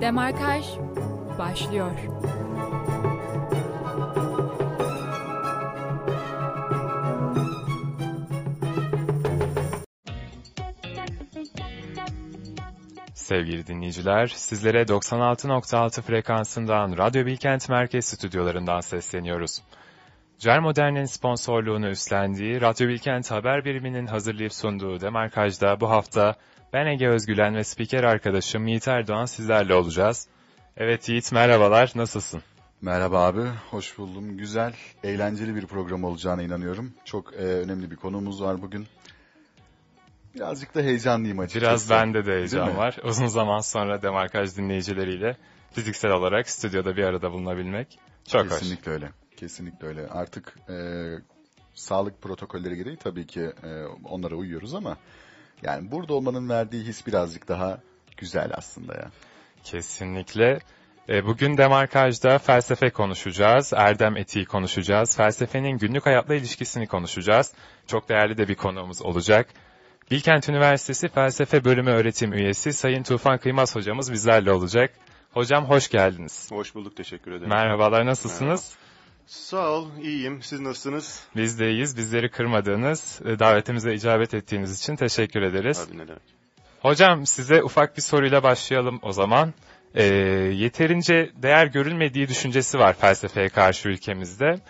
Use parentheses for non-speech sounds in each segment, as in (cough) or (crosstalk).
Demarkaj başlıyor. Sevgili dinleyiciler, sizlere 96.6 frekansından Radyo Bilkent Merkez Stüdyolarından sesleniyoruz. Cer Modern'in sponsorluğunu üstlendiği Radyo Bilkent Haber Biriminin hazırlayıp sunduğu Demarkaj'da bu hafta ben Ege Özgülen ve spiker arkadaşım Yiğit Erdoğan sizlerle olacağız. Evet Yiğit merhabalar, nasılsın? Merhaba abi, hoş buldum. Güzel, eğlenceli bir program olacağına inanıyorum. Çok e, önemli bir konumuz var bugün. Birazcık da heyecanlıyım açıkçası. Biraz bende de heyecan var. Uzun zaman sonra Demarkaj dinleyicileriyle fiziksel olarak stüdyoda bir arada bulunabilmek çok Kesinlikle hoş. Kesinlikle öyle. Kesinlikle öyle. Artık e, sağlık protokolleri gereği tabii ki e, onlara uyuyoruz ama yani burada olmanın verdiği his birazcık daha güzel aslında ya. Kesinlikle. E, Bugün Demarkaj'da felsefe konuşacağız, erdem etiği konuşacağız, felsefenin günlük hayatla ilişkisini konuşacağız. Çok değerli de bir konuğumuz olacak. Bilkent Üniversitesi Felsefe Bölümü öğretim üyesi Sayın Tufan Kıymaz hocamız bizlerle olacak. Hocam hoş geldiniz. Hoş bulduk, teşekkür ederim. Merhabalar, nasılsınız? Sağ ol, iyiyim. Siz nasılsınız? Biz de iyiyiz. Bizleri kırmadığınız, e, davetimize icabet ettiğiniz için teşekkür ederiz. Abi ne demek? Hocam size ufak bir soruyla başlayalım o zaman. E, yeterince değer görülmediği düşüncesi var felsefeye karşı ülkemizde.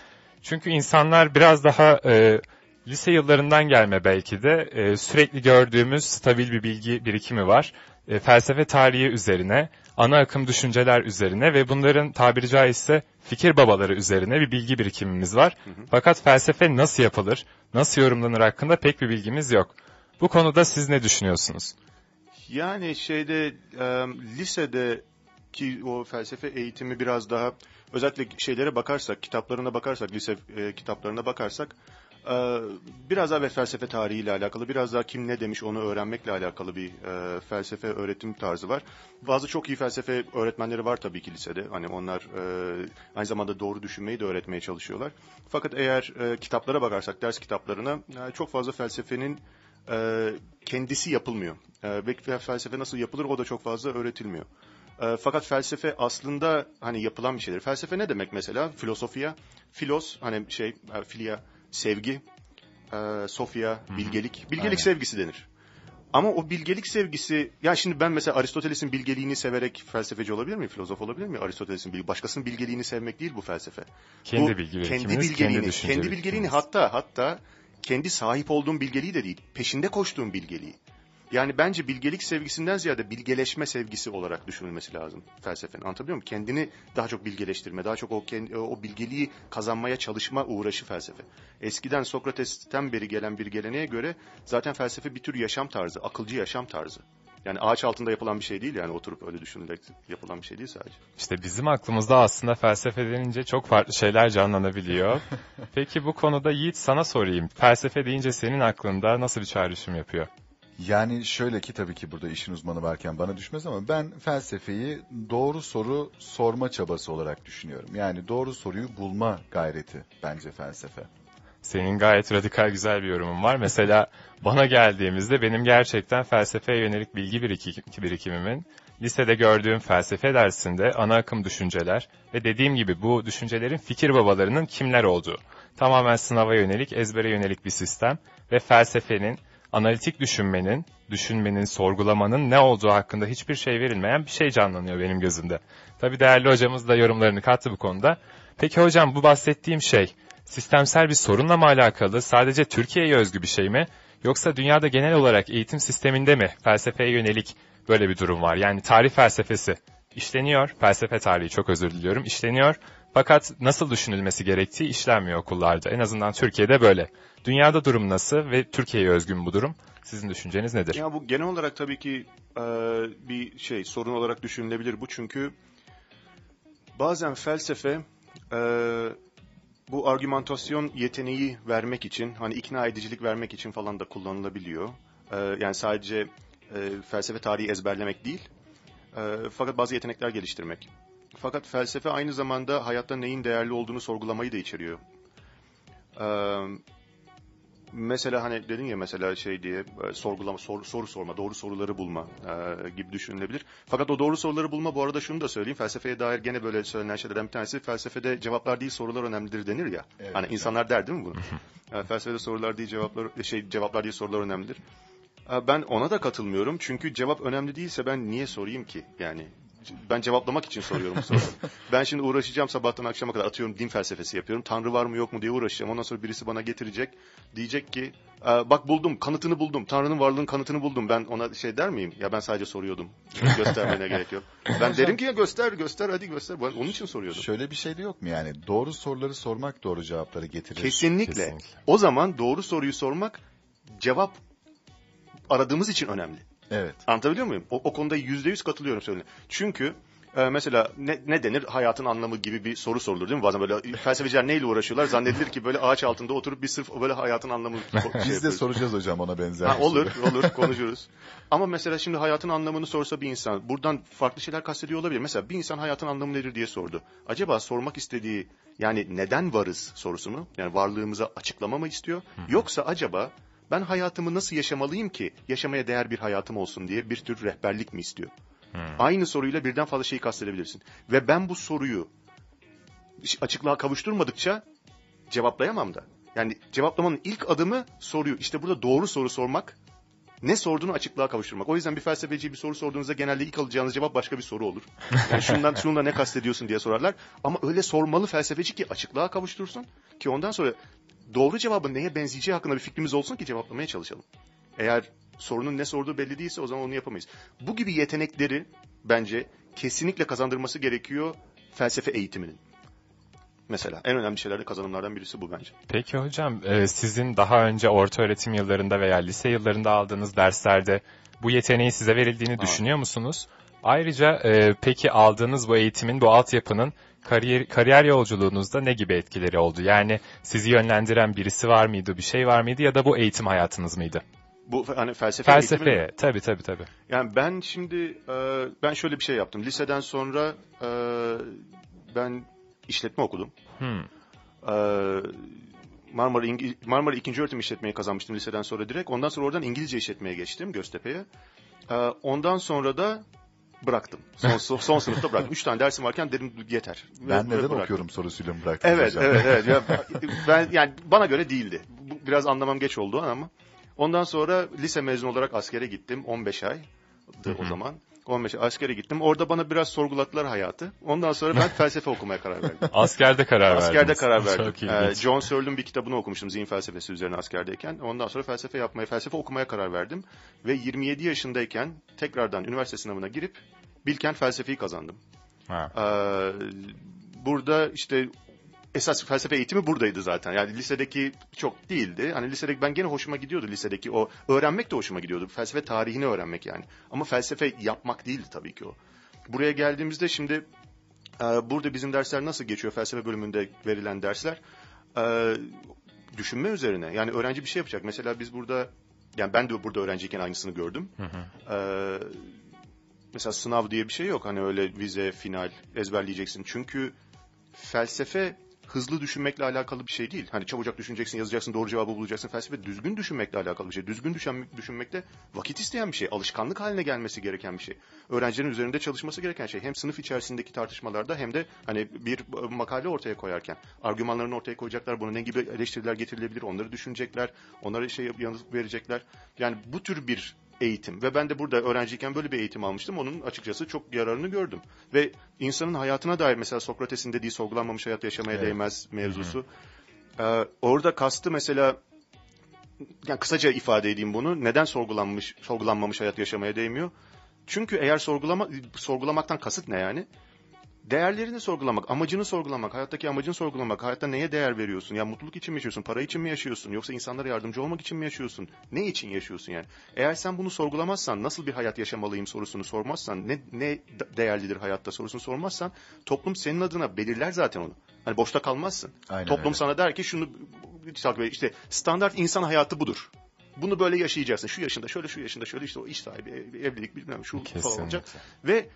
Çünkü insanlar biraz daha e, lise yıllarından gelme belki de e, sürekli gördüğümüz stabil bir bilgi birikimi var. E, felsefe tarihi üzerine, ana akım düşünceler üzerine ve bunların tabiri caizse fikir babaları üzerine bir bilgi birikimimiz var. Fakat felsefe nasıl yapılır, nasıl yorumlanır hakkında pek bir bilgimiz yok. Bu konuda siz ne düşünüyorsunuz? Yani şeyde e, lisede ki o felsefe eğitimi biraz daha özellikle şeylere bakarsak, kitaplarına bakarsak, lise e, kitaplarına bakarsak biraz daha ve felsefe tarihiyle alakalı, biraz daha kim ne demiş onu öğrenmekle alakalı bir e, felsefe öğretim tarzı var. Bazı çok iyi felsefe öğretmenleri var tabii ki lisede. Hani onlar e, aynı zamanda doğru düşünmeyi de öğretmeye çalışıyorlar. Fakat eğer e, kitaplara bakarsak, ders kitaplarına e, çok fazla felsefenin e, kendisi yapılmıyor. E, ve felsefe nasıl yapılır o da çok fazla öğretilmiyor. E, fakat felsefe aslında hani yapılan bir şeydir. Felsefe ne demek mesela? Filosofiya, filos hani şey, e, filia, sevgi, e, sofya, bilgelik. Bilgelik Aynen. sevgisi denir. Ama o bilgelik sevgisi, ya şimdi ben mesela Aristoteles'in bilgeliğini severek felsefeci olabilir miyim, filozof olabilir miyim? Aristoteles'in bilgi, başkasının bilgeliğini sevmek değil bu felsefe. Kendi Bu bilgi kendi bilgeliğini, kendi kendi bilgeliğini hatta hatta kendi sahip olduğum bilgeliği de değil, peşinde koştuğum bilgeliği. Yani bence bilgelik sevgisinden ziyade bilgeleşme sevgisi olarak düşünülmesi lazım felsefenin. Anlatabiliyor muyum? Kendini daha çok bilgeleştirme, daha çok o, kendi, o bilgeliği kazanmaya çalışma uğraşı felsefe. Eskiden Sokrates'ten beri gelen bir geleneğe göre zaten felsefe bir tür yaşam tarzı, akılcı yaşam tarzı. Yani ağaç altında yapılan bir şey değil yani oturup öyle düşünülerek yapılan bir şey değil sadece. İşte bizim aklımızda aslında felsefe denince çok farklı şeyler canlanabiliyor. (laughs) Peki bu konuda Yiğit sana sorayım. Felsefe deyince senin aklında nasıl bir çağrışım yapıyor? Yani şöyle ki tabii ki burada işin uzmanı varken bana düşmez ama ben felsefeyi doğru soru sorma çabası olarak düşünüyorum. Yani doğru soruyu bulma gayreti bence felsefe. Senin gayet radikal güzel bir yorumun var. Mesela bana geldiğimizde benim gerçekten felsefeye yönelik bilgi biriki- birikimimin lisede gördüğüm felsefe dersinde ana akım düşünceler ve dediğim gibi bu düşüncelerin fikir babalarının kimler olduğu. Tamamen sınava yönelik, ezbere yönelik bir sistem ve felsefenin, analitik düşünmenin, düşünmenin, sorgulamanın ne olduğu hakkında hiçbir şey verilmeyen bir şey canlanıyor benim gözümde. Tabi değerli hocamız da yorumlarını kattı bu konuda. Peki hocam bu bahsettiğim şey sistemsel bir sorunla mı alakalı, sadece Türkiye'ye özgü bir şey mi? Yoksa dünyada genel olarak eğitim sisteminde mi felsefeye yönelik böyle bir durum var? Yani tarih felsefesi işleniyor, felsefe tarihi çok özür diliyorum, işleniyor. Fakat nasıl düşünülmesi gerektiği işlenmiyor okullarda. En azından Türkiye'de böyle. Dünyada durum nasıl ve Türkiye'ye özgün bu durum? Sizin düşünceniz nedir? Ya bu genel olarak tabii ki e, bir şey sorun olarak düşünülebilir bu çünkü bazen felsefe e, bu argümantasyon yeteneği vermek için hani ikna edicilik vermek için falan da kullanılabiliyor. E, yani sadece e, felsefe tarihi ezberlemek değil e, fakat bazı yetenekler geliştirmek. Fakat felsefe aynı zamanda hayatta neyin değerli olduğunu sorgulamayı da içeriyor. E, mesela hani dedin ya mesela şey diye e, sorgulama soru, soru sorma doğru soruları bulma e, gibi düşünülebilir. Fakat o doğru soruları bulma bu arada şunu da söyleyeyim felsefeye dair gene böyle söylenen şeylerden bir tanesi felsefede cevaplar değil sorular önemlidir denir ya. Evet, hani evet. insanlar der değil mi bunu? Yani (laughs) felsefede sorular değil cevaplar şey cevaplar değil sorular önemlidir. E, Ben ona da katılmıyorum çünkü cevap önemli değilse ben niye sorayım ki yani ben cevaplamak için soruyorum bu soruları. (laughs) ben şimdi uğraşacağım sabahtan akşama kadar atıyorum din felsefesi yapıyorum. Tanrı var mı yok mu diye uğraşacağım. Ondan sonra birisi bana getirecek. Diyecek ki "Ee, bak buldum kanıtını buldum. Tanrı'nın varlığının kanıtını buldum. Ben ona şey der miyim? Ya ben sadece soruyordum. Göstermene (laughs) gerek yok. Ben derim ki ya göster göster hadi göster. Ben onun için soruyordum. Şöyle bir şey de yok mu yani? Doğru soruları sormak doğru cevapları getirir. Kesinlikle. Kesinlikle. O zaman doğru soruyu sormak cevap aradığımız için önemli. Evet. Anlatabiliyor muyum? O, o konuda yüzde yüz katılıyorum söylediğine. Çünkü e, mesela ne, ne denir? Hayatın anlamı gibi bir soru sorulur değil mi? Bazen böyle (laughs) felsefeciler neyle uğraşıyorlar? Zannedilir ki böyle ağaç altında oturup bir sırf böyle hayatın anlamını (laughs) şey Biz de yapıyoruz. soracağız hocam ona benzer. Ha, olur, olur konuşuruz. (laughs) Ama mesela şimdi hayatın anlamını sorsa bir insan, buradan farklı şeyler kastediyor olabilir. Mesela bir insan hayatın anlamı nedir diye sordu. Acaba sormak istediği, yani neden varız sorusunu, yani varlığımıza açıklama mı istiyor? Yoksa acaba ben hayatımı nasıl yaşamalıyım ki yaşamaya değer bir hayatım olsun diye bir tür rehberlik mi istiyor? Aynı soruyla birden fazla şeyi kastedebilirsin. Ve ben bu soruyu açıklığa kavuşturmadıkça cevaplayamam da. Yani cevaplamanın ilk adımı soruyu. İşte burada doğru soru sormak, ne sorduğunu açıklığa kavuşturmak. O yüzden bir felsefeciye bir soru sorduğunuzda genelde ilk alacağınız cevap başka bir soru olur. Yani şundan şununla ne kastediyorsun diye sorarlar. Ama öyle sormalı felsefeci ki açıklığa kavuştursun ki ondan sonra doğru cevabın neye benzeyeceği hakkında bir fikrimiz olsun ki cevaplamaya çalışalım. Eğer sorunun ne sorduğu belli değilse o zaman onu yapamayız. Bu gibi yetenekleri bence kesinlikle kazandırması gerekiyor felsefe eğitiminin. Mesela en önemli şeylerden kazanımlardan birisi bu bence. Peki hocam e, sizin daha önce orta öğretim yıllarında veya lise yıllarında aldığınız derslerde bu yeteneğin size verildiğini Ha. düşünüyor musunuz? Ayrıca e, peki aldığınız bu eğitimin, bu altyapının kariyer, kariyer yolculuğunuzda ne gibi etkileri oldu? Yani sizi yönlendiren birisi var mıydı, bir şey var mıydı ya da bu eğitim hayatınız mıydı? Bu hani felsefe eğitimi mi? Felsefeye, tabii tabii tabii. Yani ben şimdi e, ben şöyle bir şey yaptım. Liseden sonra e, ben işletme okudum. Hmm. E, Marmara, İngi- Marmara 2. öğretim işletmeyi kazanmıştım liseden sonra direkt. Ondan sonra oradan İngilizce işletmeye geçtim Göztepe'ye. Ondan sonra da bıraktım. Son, son, sınıfta bıraktım. Üç tane dersim varken dedim yeter. Ben ve neden bıraktım. okuyorum sorusuyla mı bıraktım Evet, hocam? evet, evet. Ya, (laughs) ben yani bana göre değildi. Biraz anlamam geç oldu ama. Ondan sonra lise mezunu olarak askere gittim. 15 ay o zaman. 15 ay askere gittim. Orada bana biraz sorgulattılar hayatı. Ondan sonra ben (laughs) felsefe okumaya karar verdim. Askerde karar verdiniz. Askerde karar verdim. Ee. John Searle'ın bir kitabını okumuştum zihin felsefesi üzerine askerdeyken. Ondan sonra felsefe yapmaya, felsefe okumaya karar verdim. Ve 27 yaşındayken tekrardan üniversite sınavına girip Bilkent felsefeyi kazandım. Ha. Ee, burada işte esas felsefe eğitimi buradaydı zaten. Yani lisedeki çok değildi. Hani lisedeki ben gene hoşuma gidiyordu lisedeki o öğrenmek de hoşuma gidiyordu. Felsefe tarihini öğrenmek yani. Ama felsefe yapmak değildi tabii ki o. Buraya geldiğimizde şimdi e, burada bizim dersler nasıl geçiyor felsefe bölümünde verilen dersler? E, düşünme üzerine. Yani öğrenci bir şey yapacak. Mesela biz burada yani ben de burada öğrenciyken aynısını gördüm. Hı hı. Ee, mesela sınav diye bir şey yok. Hani öyle vize, final ezberleyeceksin. Çünkü felsefe hızlı düşünmekle alakalı bir şey değil. Hani çabucak düşüneceksin, yazacaksın, doğru cevabı bulacaksın. Felsefe düzgün düşünmekle alakalı bir şey. Düzgün düşen, düşünmekte vakit isteyen bir şey. Alışkanlık haline gelmesi gereken bir şey. Öğrencilerin üzerinde çalışması gereken şey. Hem sınıf içerisindeki tartışmalarda hem de hani bir makale ortaya koyarken. Argümanlarını ortaya koyacaklar. Buna ne gibi eleştiriler getirilebilir onları düşünecekler. Onlara şey yanıt verecekler. Yani bu tür bir eğitim ve ben de burada öğrenciyken böyle bir eğitim almıştım. Onun açıkçası çok yararını gördüm. Ve insanın hayatına dair mesela Sokrates'in dediği sorgulanmamış hayat yaşamaya Evet. değmez mevzusu. Ee, orada kastı mesela yani kısaca ifade edeyim bunu. Neden sorgulanmış sorgulanmamış hayat yaşamaya değmiyor? Çünkü eğer sorgulama sorgulamaktan kasıt ne yani? Değerlerini sorgulamak, amacını sorgulamak, hayattaki amacını sorgulamak, hayatta neye değer veriyorsun? Ya mutluluk için mi yaşıyorsun, para için mi yaşıyorsun, yoksa insanlara yardımcı olmak için mi yaşıyorsun? Ne için yaşıyorsun yani? Eğer sen bunu sorgulamazsan, nasıl bir hayat yaşamalıyım sorusunu sormazsan, ne, ne değerlidir hayatta sorusunu sormazsan, toplum senin adına belirler zaten onu. Hani boşta kalmazsın. Aynen toplum öyle. sana der ki şunu işte standart insan hayatı budur. Bunu böyle yaşayacaksın. Şu yaşında, şöyle şu yaşında, şöyle işte o iş sahibi, ev- evlilik bilmem şu falan olacak. Kesinlikle. Ve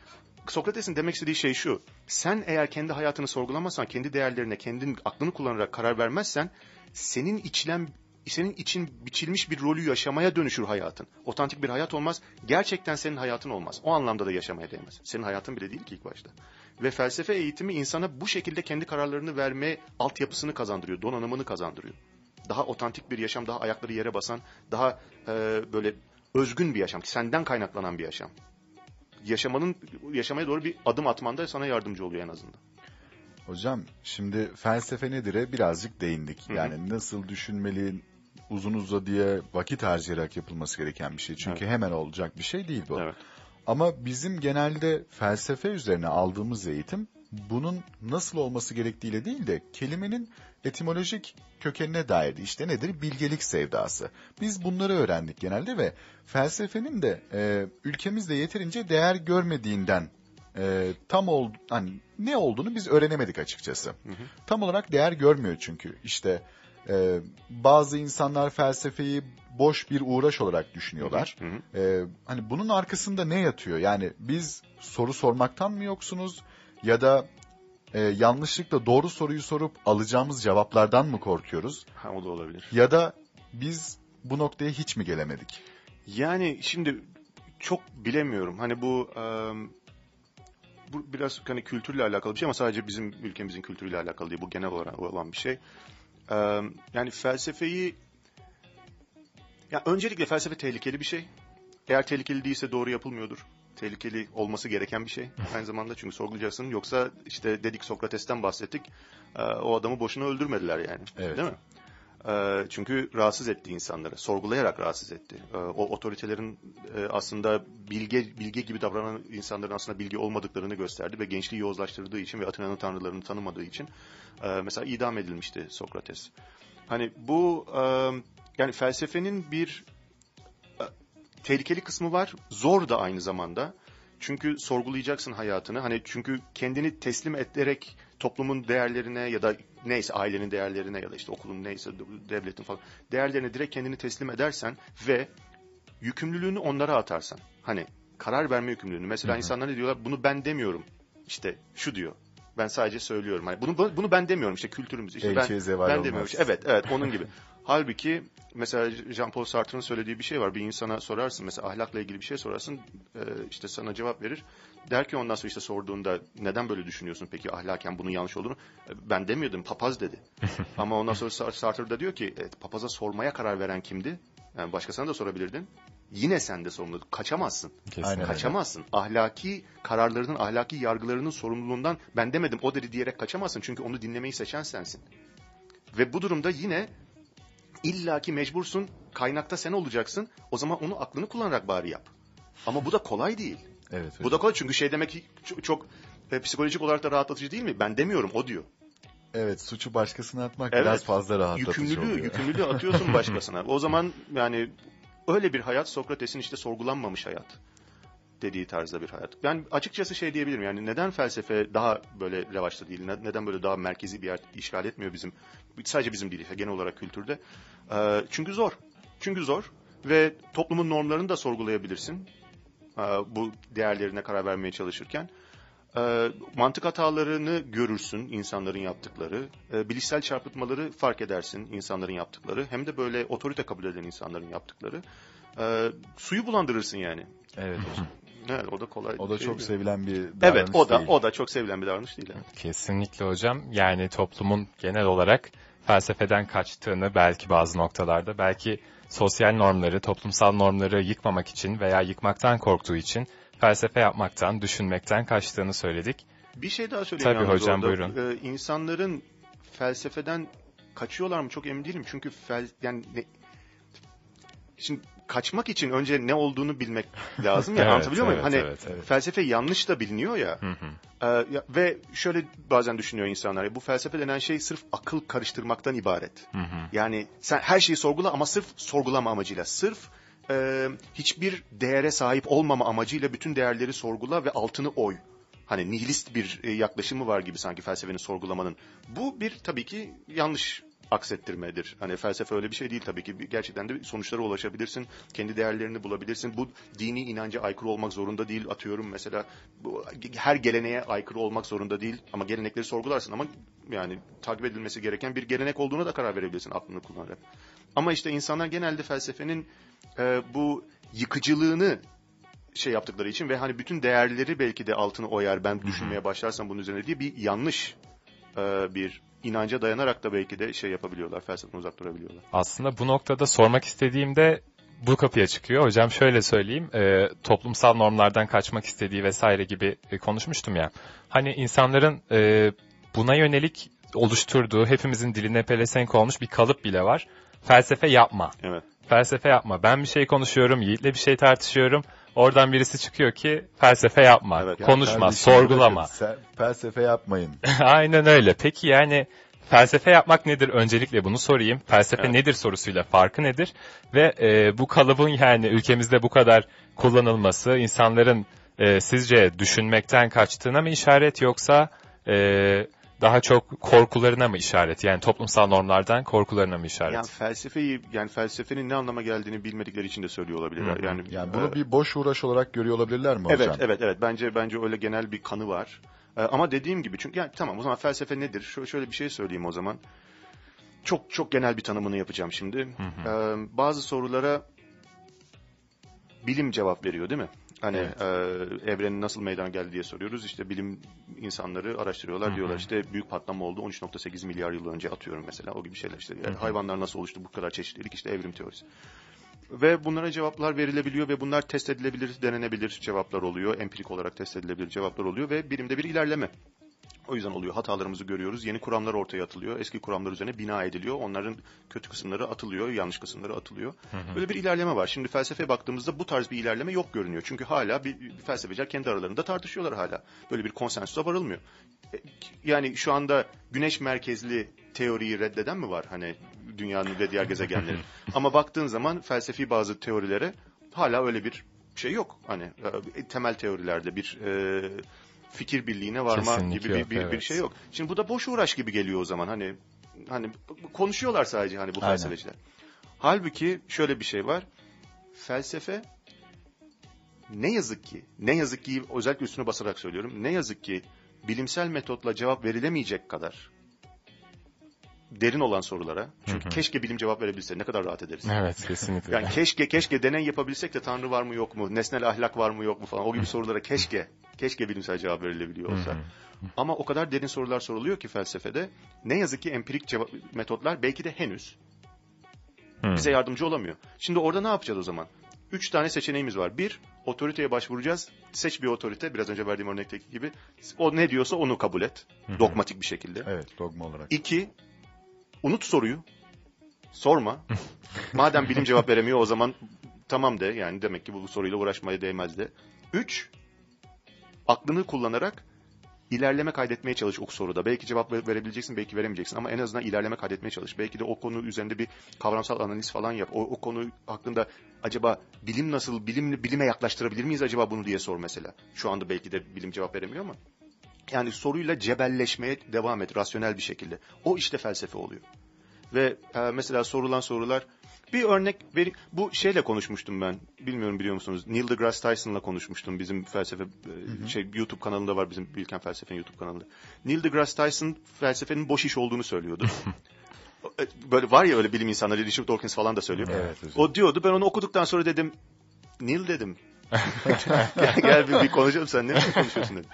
Sokrates'in demek istediği şey şu. Sen eğer kendi hayatını sorgulamazsan, kendi değerlerine, kendin aklını kullanarak karar vermezsen senin içilen senin için biçilmiş bir rolü yaşamaya dönüşür hayatın. Otantik bir hayat olmaz. Gerçekten senin hayatın olmaz. O anlamda da yaşamaya değmez. Senin hayatın bile değil ki ilk başta. Ve felsefe eğitimi insana bu şekilde kendi kararlarını verme altyapısını kazandırıyor, donanımını kazandırıyor. Daha otantik bir yaşam, daha ayakları yere basan, daha e, böyle özgün bir yaşam, senden kaynaklanan bir yaşam. Yaşamanın yaşamaya doğru bir adım atmanda sana yardımcı oluyor en azından. Hocam şimdi felsefe nedir'e birazcık değindik. Hı hı. Yani nasıl düşünmeli, uzun uzadıya vakit harcayarak yapılması gereken bir şey. Çünkü hemen olacak bir şey değil bu. Evet. Ama bizim genelde felsefe üzerine aldığımız eğitim bunun nasıl olması gerektiğiyle değil de kelimenin etimolojik kökenine dair işte nedir? Bilgelik sevdası. Biz bunları öğrendik genelde ve felsefenin de e, ülkemizde yeterince değer görmediğinden e, tam ol, hani ne olduğunu biz öğrenemedik açıkçası. Tam olarak değer görmüyor çünkü. İşte e, bazı insanlar felsefeyi boş bir uğraş olarak düşünüyorlar. Hı hı. Ee, hani bunun arkasında ne yatıyor? Yani biz soru sormaktan mı yoksunuz ya da e, yanlışlıkla doğru soruyu sorup alacağımız cevaplardan mı korkuyoruz? Ha, o da olabilir. Ya da biz bu noktaya hiç mi gelemedik? Yani şimdi çok bilemiyorum. Hani bu e, bu biraz hani kültürle alakalı bir şey ama sadece bizim ülkemizin kültürüyle alakalı değil. Bu genel olarak olan bir şey. E, yani felsefeyi ya öncelikle felsefe tehlikeli bir şey. Eğer tehlikeli değilse doğru yapılmıyordur. Tehlikeli olması gereken bir şey aynı zamanda çünkü sorgulayacaksın. Yoksa işte dedik Sokrates'ten bahsettik. E, o adamı boşuna öldürmediler yani. Evet. Değil mi? E, çünkü rahatsız etti insanları. Sorgulayarak rahatsız etti. E, o otoritelerin e, aslında bilge bilge gibi davranan insanların aslında bilgi olmadıklarını gösterdi ve gençliği yozlaştırdığı için ve Atina'nın tanrılarını tanımadığı için e, mesela idam edilmişti Sokrates. Hani bu e, yani felsefenin bir tehlikeli kısmı var. Zor da aynı zamanda. Çünkü sorgulayacaksın hayatını. Hani çünkü kendini teslim ederek toplumun değerlerine ya da neyse ailenin değerlerine ya da işte okulun neyse devletin falan değerlerine direkt kendini teslim edersen ve yükümlülüğünü onlara atarsan. Hani karar verme yükümlülüğünü. Mesela insanlar ne diyorlar? Bunu ben demiyorum. İşte şu diyor. Ben sadece söylüyorum. Hani bunu bunu ben demiyorum işte kültürümüz. İşte Elçiye ben, zeval ben olmaz. demiyorum. İşte evet evet onun gibi. (laughs) Halbuki mesela Jean-Paul Sartre'ın söylediği bir şey var. Bir insana sorarsın mesela ahlakla ilgili bir şey sorarsın e, işte sana cevap verir. Der ki ondan sonra işte sorduğunda neden böyle düşünüyorsun peki ahlaken bunun yanlış olduğunu? E, Ben demiyordum papaz dedi. (laughs) Ama ondan sonra Sar- Sartre da diyor ki evet, papaza sormaya karar veren kimdi? Yani başkasına da sorabilirdin. Yine sen de sorumlu. Kaçamazsın. Kesinlikle. Kaçamazsın. Ahlaki kararlarının, ahlaki yargılarının sorumluluğundan ben demedim o dedi diyerek kaçamazsın. Çünkü onu dinlemeyi seçen sensin. Ve bu durumda yine illaki mecbursun. Kaynakta sen olacaksın. O zaman onu aklını kullanarak bari yap. Ama bu da kolay değil. Evet. Bu da kolay çünkü şey demek ki çok, çok e, psikolojik olarak da rahatlatıcı değil mi? Ben demiyorum o diyor. Evet suçu başkasına atmak Evet. biraz fazla rahatlatıcı Yükümlülüğü, oluyor. yükümlülüğü atıyorsun (laughs) başkasına. O zaman yani öyle bir hayat Sokrates'in işte sorgulanmamış hayat dediği tarzda bir hayat. Ben açıkçası şey diyebilirim yani neden felsefe daha böyle revaçta değil, ne- neden böyle daha merkezi bir yer işgal etmiyor bizim, sadece bizim değil genel olarak kültürde. Ee, çünkü zor. Çünkü zor ve toplumun normlarını da sorgulayabilirsin ee, bu değerlerine karar vermeye çalışırken. Ee, mantık hatalarını görürsün insanların yaptıkları, Ee, bilişsel çarpıtmaları fark edersin insanların yaptıkları, hem de böyle otorite kabul eden insanların yaptıkları. Ee, suyu bulandırırsın yani. Evet (laughs) hocam. Evet, o da kolay. O da şey çok değil. sevilen bir davranış Evet, o da değil. o da çok sevilen bir davranış değil. yani. Kesinlikle hocam. Yani toplumun genel olarak felsefeden kaçtığını belki bazı noktalarda, belki sosyal normları, toplumsal normları yıkmamak için veya yıkmaktan korktuğu için felsefe yapmaktan, düşünmekten kaçtığını söyledik. Bir şey daha söyleyeyim Tabii yalnız hocam, orada. buyurun. Ee, insanların felsefeden kaçıyorlar mı çok emin değilim. Çünkü fel, yani ne, şimdi kaçmak için önce ne olduğunu bilmek (laughs) lazım ya Evet, anlatabiliyor muyum? evet, Hani evet, evet. felsefe yanlış da biliniyor ya. Hı hı. Ee, ve şöyle bazen düşünüyor insanlar. ya, Bu felsefe denen şey sırf akıl karıştırmaktan ibaret. Hı hı. Yani sen her şeyi sorgula ama sırf sorgulama amacıyla. Sırf e, hiçbir değere sahip olmama amacıyla bütün değerleri sorgula ve altını oy. Hani nihilist bir e, yaklaşımı var gibi sanki felsefenin sorgulamanın. Bu bir tabii ki yanlış aksettirmedir. Hani felsefe öyle bir şey değil tabii ki. Gerçekten de sonuçlara ulaşabilirsin. Kendi değerlerini bulabilirsin. Bu dini inanca aykırı olmak zorunda değil. Atıyorum mesela bu, her geleneğe aykırı olmak zorunda değil. Ama gelenekleri sorgularsın ama yani takip edilmesi gereken bir gelenek olduğuna da karar verebilirsin aklını kullanarak. Ama işte insanlar genelde felsefenin e, bu yıkıcılığını şey yaptıkları için ve hani bütün değerleri belki de altını oyar ben düşünmeye başlarsam bunun üzerine diye bir yanlış e, bir inanca dayanarak da belki de şey yapabiliyorlar, felsefeden uzak durabiliyorlar. Aslında bu noktada sormak istediğimde bu kapıya çıkıyor. Hocam şöyle söyleyeyim, e, toplumsal normlardan kaçmak istediği vesaire gibi e, konuşmuştum ya. Hani insanların e, buna yönelik oluşturduğu, hepimizin diline pelesenk olmuş bir kalıp bile var. Felsefe yapma. Evet. Felsefe yapma. Ben bir şey konuşuyorum, Yiğit'le bir şey tartışıyorum. Oradan birisi çıkıyor ki felsefe yapma, Evet. Konuşma, Kardeşim, sorgulama. (laughs) sen felsefe yapmayın. (laughs) Aynen öyle. Peki yani felsefe yapmak nedir? Öncelikle bunu sorayım. Felsefe Evet. nedir sorusuyla farkı nedir? Ve e, bu kalıbın yani ülkemizde bu kadar kullanılması insanların e, sizce düşünmekten kaçtığına mı işaret yoksa e, daha çok korkularına mı işaret? Yani toplumsal normlardan korkularına mı işaret? Yani felsefeyi yani felsefenin ne anlama geldiğini bilmedikleri için de söylüyor olabilirler. Hı hı. Yani Yani bunu e, bir boş uğraş olarak görüyor olabilirler mi Evet, hocam? evet, evet. Bence bence öyle genel bir kanı var. Ee, ama dediğim gibi çünkü yani tamam o zaman felsefe nedir? Şöyle, şöyle bir şey söyleyeyim o zaman. Çok çok genel bir tanımını yapacağım şimdi. Ee, bazı sorulara bilim cevap veriyor değil mi? Hani Evet. e, evrenin nasıl meydana geldi diye soruyoruz. İşte bilim insanları araştırıyorlar. Diyorlar işte büyük patlama oldu 13.8 milyar yıl önce atıyorum mesela. O gibi şeyler işte. Yani hayvanlar nasıl oluştu bu kadar çeşitlilik işte evrim teorisi. Ve bunlara cevaplar verilebiliyor ve bunlar test edilebilir, denenebilir cevaplar oluyor. Empirik olarak test edilebilir cevaplar oluyor ve birimde bir ilerleme. O yüzden oluyor. Hatalarımızı görüyoruz. Yeni kuramlar ortaya atılıyor. Eski kuramlar üzerine bina ediliyor. Onların kötü kısımları atılıyor, yanlış kısımları atılıyor. Böyle bir ilerleme var. Şimdi felsefeye baktığımızda bu tarz bir ilerleme yok görünüyor. Çünkü hala bir, bir felsefeciler kendi aralarında tartışıyorlar hala. Böyle bir konsensüse varılmıyor. E, Yani şu anda güneş merkezli teoriyi reddeden mi var? Hani dünyanın ve diğer gezegenlerin. (laughs) Ama baktığın zaman felsefi bazı teorilere hala öyle bir şey yok. Hani e, temel teorilerde bir e, fikir birliğine varma Kesinlikle gibi bir, yok, bir, bir evet. şey yok. Şimdi bu da boş uğraş gibi geliyor o zaman. Hani hani konuşuyorlar sadece hani bu Aynen. felsefeciler. Halbuki şöyle bir şey var. Felsefe ne yazık ki, ne yazık ki özellikle üstüne basarak söylüyorum. Ne yazık ki bilimsel metotla cevap verilemeyecek kadar derin olan sorulara. Çünkü keşke bilim cevap verebilse ne kadar rahat ederiz. Evet kesinlikle. Yani keşke keşke deney yapabilsek de tanrı var mı yok mu, nesnel ahlak var mı yok mu falan o gibi sorulara keşke keşke bilimsel cevap verilebiliyor olsa. Ama o kadar derin sorular soruluyor ki felsefede ne yazık ki empirik cevap, metotlar belki de henüz bize yardımcı olamıyor. Şimdi orada ne yapacağız o zaman? Üç tane seçeneğimiz var. Bir, otoriteye başvuracağız. Seç bir otorite, biraz önce verdiğim örnekteki gibi. O ne diyorsa onu kabul et. Dogmatik bir şekilde. Evet, dogma olarak. İki, unut soruyu. Sorma. (laughs) Madem bilim cevap veremiyor o zaman tamam de. Yani demek ki bu soruyla uğraşmaya değmez de. Üç, aklını kullanarak ilerleme kaydetmeye çalış o soruda. Belki cevap ver- verebileceksin, belki veremeyeceksin ama en azından ilerleme kaydetmeye çalış. Belki de o konu üzerinde bir kavramsal analiz falan yap. O, o konu hakkında acaba bilim nasıl, bilim, bilime yaklaştırabilir miyiz acaba bunu diye sor mesela. Şu anda belki de bilim cevap veremiyor ama. Yani soruyla cebelleşmeye devam et rasyonel bir şekilde. O işte felsefe oluyor. Ve e, mesela sorulan sorular bir örnek veri, bu şeyle konuşmuştum ben. Bilmiyorum biliyor musunuz? Neil deGrasse Tyson'la konuşmuştum. Bizim felsefe e, şey YouTube kanalında var bizim Bilken Felsefe'nin YouTube kanalında. Neil deGrasse Tyson felsefenin boş iş olduğunu söylüyordu. (laughs) E, Böyle var ya öyle bilim insanları Richard Dawkins falan da söylüyor. Evet. O diyordu. Ben onu okuduktan sonra dedim Neil dedim. (laughs) (laughs) gel, gel bir, bir konuşalım sen ne konuşuyorsun dedim.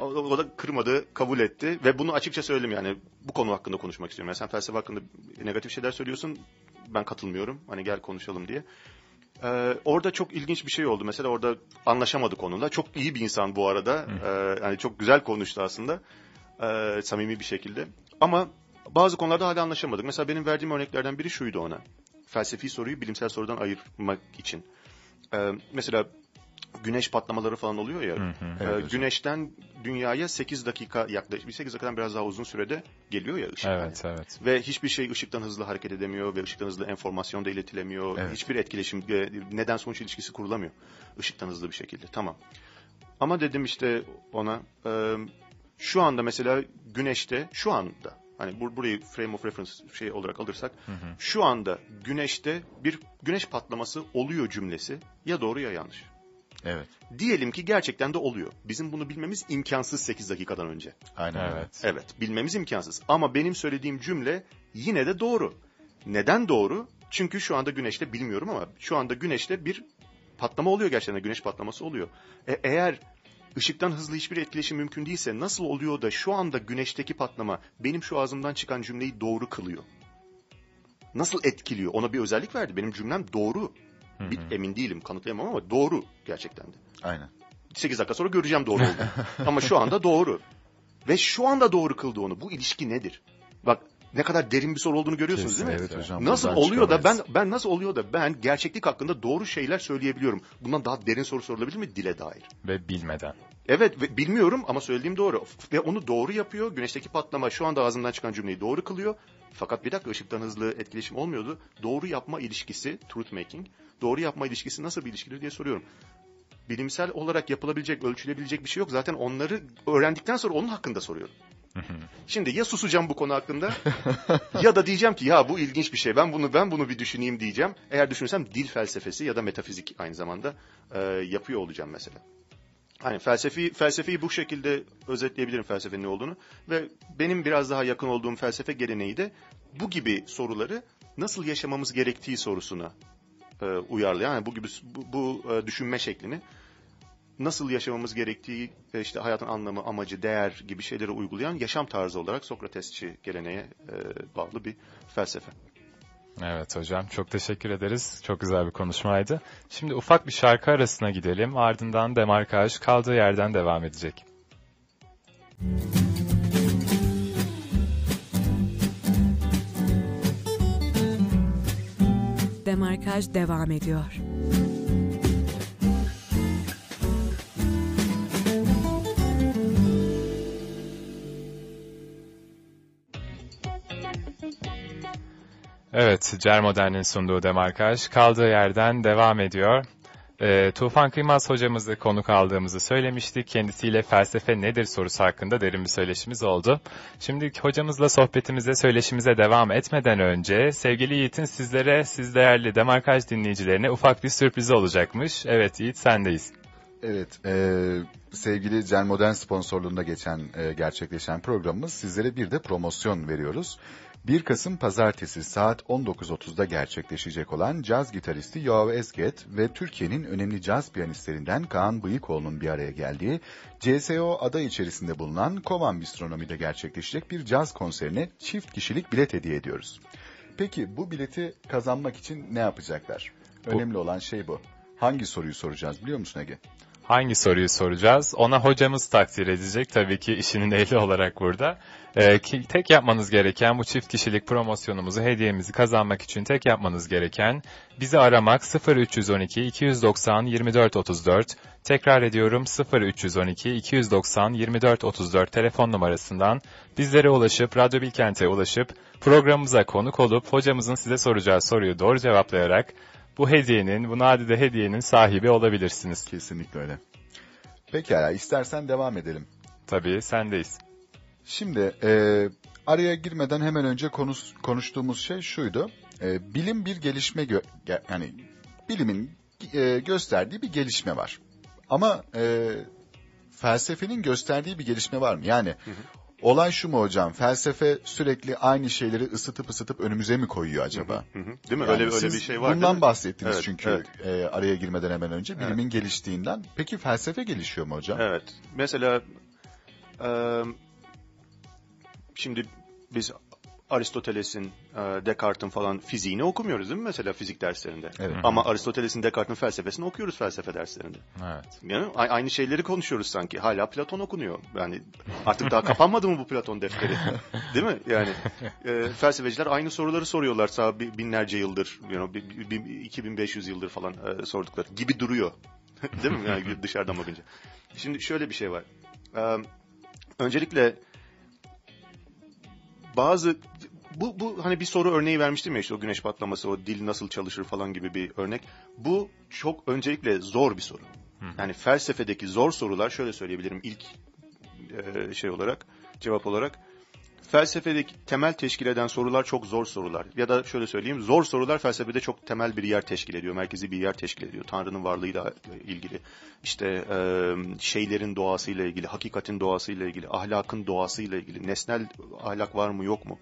O, da kırmadı, kabul etti ve bunu açıkça söyledim yani bu konu hakkında konuşmak istiyorum. Yani sen felsefe hakkında negatif şeyler söylüyorsun, ben katılmıyorum. Hani gel konuşalım diye. Ee, orada çok ilginç bir şey oldu. Mesela orada anlaşamadık onunla. Çok iyi bir insan bu arada. Ee, yani çok güzel konuştu aslında. Ee, samimi bir şekilde. Ama bazı konularda hala anlaşamadık. Mesela benim verdiğim örneklerden biri şuydu ona. Felsefi soruyu bilimsel sorudan ayırmak için. Ee, mesela güneş patlamaları falan oluyor ya. Hı hı. Ee, Evet güneşten dünyaya 8 dakika yaklaşık, 8 dakikadan biraz daha uzun sürede geliyor ya ışık. Evet evet. Ve hiçbir şey ışıktan hızlı hareket edemiyor ve ışıktan hızlı enformasyon da iletilemiyor. Evet. Hiçbir etkileşim, e, neden sonuç ilişkisi kurulamıyor. Işıktan hızlı bir şekilde. Tamam. Ama dedim işte ona e, şu anda mesela güneşte şu anda hani bur burayı frame of reference şey olarak alırsak şu anda güneşte bir güneş patlaması oluyor cümlesi ya doğru ya yanlış. Evet. Diyelim ki gerçekten de oluyor. Bizim bunu bilmemiz imkansız 8 dakikadan önce. Aynen. Evet. Evet, bilmemiz imkansız. Ama benim söylediğim cümle yine de doğru. Neden doğru? Çünkü şu anda güneşte bilmiyorum ama şu anda güneşte bir patlama oluyor gerçekten. Güneş patlaması oluyor. E, eğer ışıktan hızlı hiçbir etkileşim mümkün değilse nasıl oluyor da şu anda güneşteki patlama benim şu ağzımdan çıkan cümleyi doğru kılıyor? Nasıl etkiliyor? Ona bir özellik verdi. Benim cümlem doğru. Bir, emin değilim, kanıtlayamam ama doğru gerçekten de. Aynen. 8 dakika sonra göreceğim doğru olduğunu. (laughs) Ama şu anda doğru. Ve şu anda doğru kıldı onu. Bu ilişki nedir? Bak ne kadar derin bir soru olduğunu görüyorsunuz değil mi? Evet hocam. Nasıl oluyor da ben ben nasıl oluyor da ben gerçeklik hakkında doğru şeyler söyleyebiliyorum? Bundan daha derin soru sorulabilir mi dile dair? Ve bilmeden. Evet ve bilmiyorum ama söylediğim doğru. Ve onu doğru yapıyor. Güneşteki patlama şu anda ağzından çıkan cümleyi doğru kılıyor. Fakat bir dakika ışıktan hızlı etkileşim olmuyordu. Doğru yapma ilişkisi, truth making, doğru yapma ilişkisi nasıl bir ilişkidir diye soruyorum. Bilimsel olarak yapılabilecek, ölçülebilecek bir şey yok. Zaten onları öğrendikten sonra onun hakkında soruyorum. (laughs) Şimdi ya susacağım bu konu hakkında ya da diyeceğim ki ya bu ilginç bir şey. Ben bunu ben bunu bir düşüneyim diyeceğim. Eğer düşünürsem dil felsefesi ya da metafizik aynı zamanda e, yapıyor olacağım mesela. Hani felsefi felsefeyi bu şekilde özetleyebilirim felsefenin ne olduğunu ve benim biraz daha yakın olduğum felsefe geleneği de bu gibi soruları nasıl yaşamamız gerektiği sorusuna e, uyarlayan yani bu gibi bu, bu e, düşünme şeklini nasıl yaşamamız gerektiği ve işte hayatın anlamı, amacı, değer gibi şeyleri uygulayan yaşam tarzı olarak Sokratesçi geleneğe e, bağlı bir felsefe. Evet hocam çok teşekkür ederiz. Çok güzel bir konuşmaydı. Şimdi ufak bir şarkı arasına gidelim. Ardından demarkaj kaldığı yerden devam edecek. Demarkaj devam ediyor. Evet, Cermodern'in sunduğu demarkaj kaldığı yerden devam ediyor. Ee, Tufan Kıymaz hocamızı konuk aldığımızı söylemiştik. Kendisiyle felsefe nedir sorusu hakkında derin bir söyleşimiz oldu. Şimdi hocamızla sohbetimize, söyleşimize devam etmeden önce sevgili Yiğit'in sizlere, siz değerli demarkaj dinleyicilerine ufak bir sürprizi olacakmış. Evet Yiğit sendeyiz. Evet, e, sevgili Cel Modern sponsorluğunda geçen e, gerçekleşen programımız sizlere bir de promosyon veriyoruz. 1 Kasım Pazartesi saat 19.30'da gerçekleşecek olan caz gitaristi Yoav Ezget ve Türkiye'nin önemli caz piyanistlerinden Kaan Bıyıkoğlu'nun bir araya geldiği CSO aday içerisinde bulunan Kovan Bistronomi'de gerçekleşecek bir caz konserine çift kişilik bilet hediye ediyoruz. Peki bu bileti kazanmak için ne yapacaklar? Önemli olan şey bu. Hangi soruyu soracağız biliyor musun Ege? Hangi soruyu soracağız? Ona hocamız takdir edecek tabii ki işinin ehli olarak burada. Ee, ki, tek yapmanız gereken bu çift kişilik promosyonumuzu, hediyemizi kazanmak için tek yapmanız gereken bizi aramak 0312 290 24 34. Tekrar ediyorum 0312 290 24 34 telefon numarasından bizlere ulaşıp, Radyo Bilkent'e ulaşıp programımıza konuk olup hocamızın size soracağı soruyu doğru cevaplayarak bu hediyenin, bu nadide hediyenin sahibi olabilirsiniz. Kesinlikle öyle. Pekala istersen devam edelim. Tabii sendeyiz. Şimdi e, araya girmeden hemen önce konuş, konuştuğumuz şey şuydu. E, bilim bir gelişme, gö- yani bilimin e, gösterdiği bir gelişme var. Ama e, felsefenin gösterdiği bir gelişme var mı? Yani olay şu mu hocam? Felsefe sürekli aynı şeyleri ısıtıp ısıtıp önümüze mi koyuyor acaba? Hı hı. Değil mi? Yani öyle öyle bir şey var. Bundan değil mi? bahsettiniz Evet, çünkü evet. e, araya girmeden hemen önce bilimin geliştiğinden. Peki felsefe gelişiyor mu hocam? Evet. Mesela e, şimdi biz Aristoteles'in, e, Descartes'in falan fiziğini okumuyoruz değil mi mesela fizik derslerinde? Evet. Ama Aristoteles'in, Descartes'in felsefesini okuyoruz felsefe derslerinde. Evet. Yani aynı şeyleri konuşuyoruz sanki. Hala Platon okunuyor. Yani artık daha kapanmadı mı bu Platon defteri? (laughs) Değil mi? Yani e, felsefeciler aynı soruları soruyorlar sağ bi- binlerce yıldır, you know, bi- bi- bi- 2500 yıldır falan e, sordukları gibi duruyor. (laughs) Değil mi? Yani (laughs) dışarıdan bakınca. Şimdi şöyle bir şey var. E, öncelikle bazı bu, bu hani bir soru örneği vermiştim ya işte o güneş patlaması, o dil nasıl çalışır falan gibi bir örnek. Bu çok öncelikle zor bir soru. Yani felsefedeki zor sorular şöyle söyleyebilirim ilk e, şey olarak, cevap olarak. Felsefedeki temel teşkil eden sorular çok zor sorular. Ya da şöyle söyleyeyim, zor sorular felsefede çok temel bir yer teşkil ediyor, merkezi bir yer teşkil ediyor. Tanrı'nın varlığıyla ilgili, işte şeylerin doğasıyla ilgili, hakikatin doğasıyla ilgili, ahlakın doğasıyla ilgili, nesnel ahlak var mı yok mu?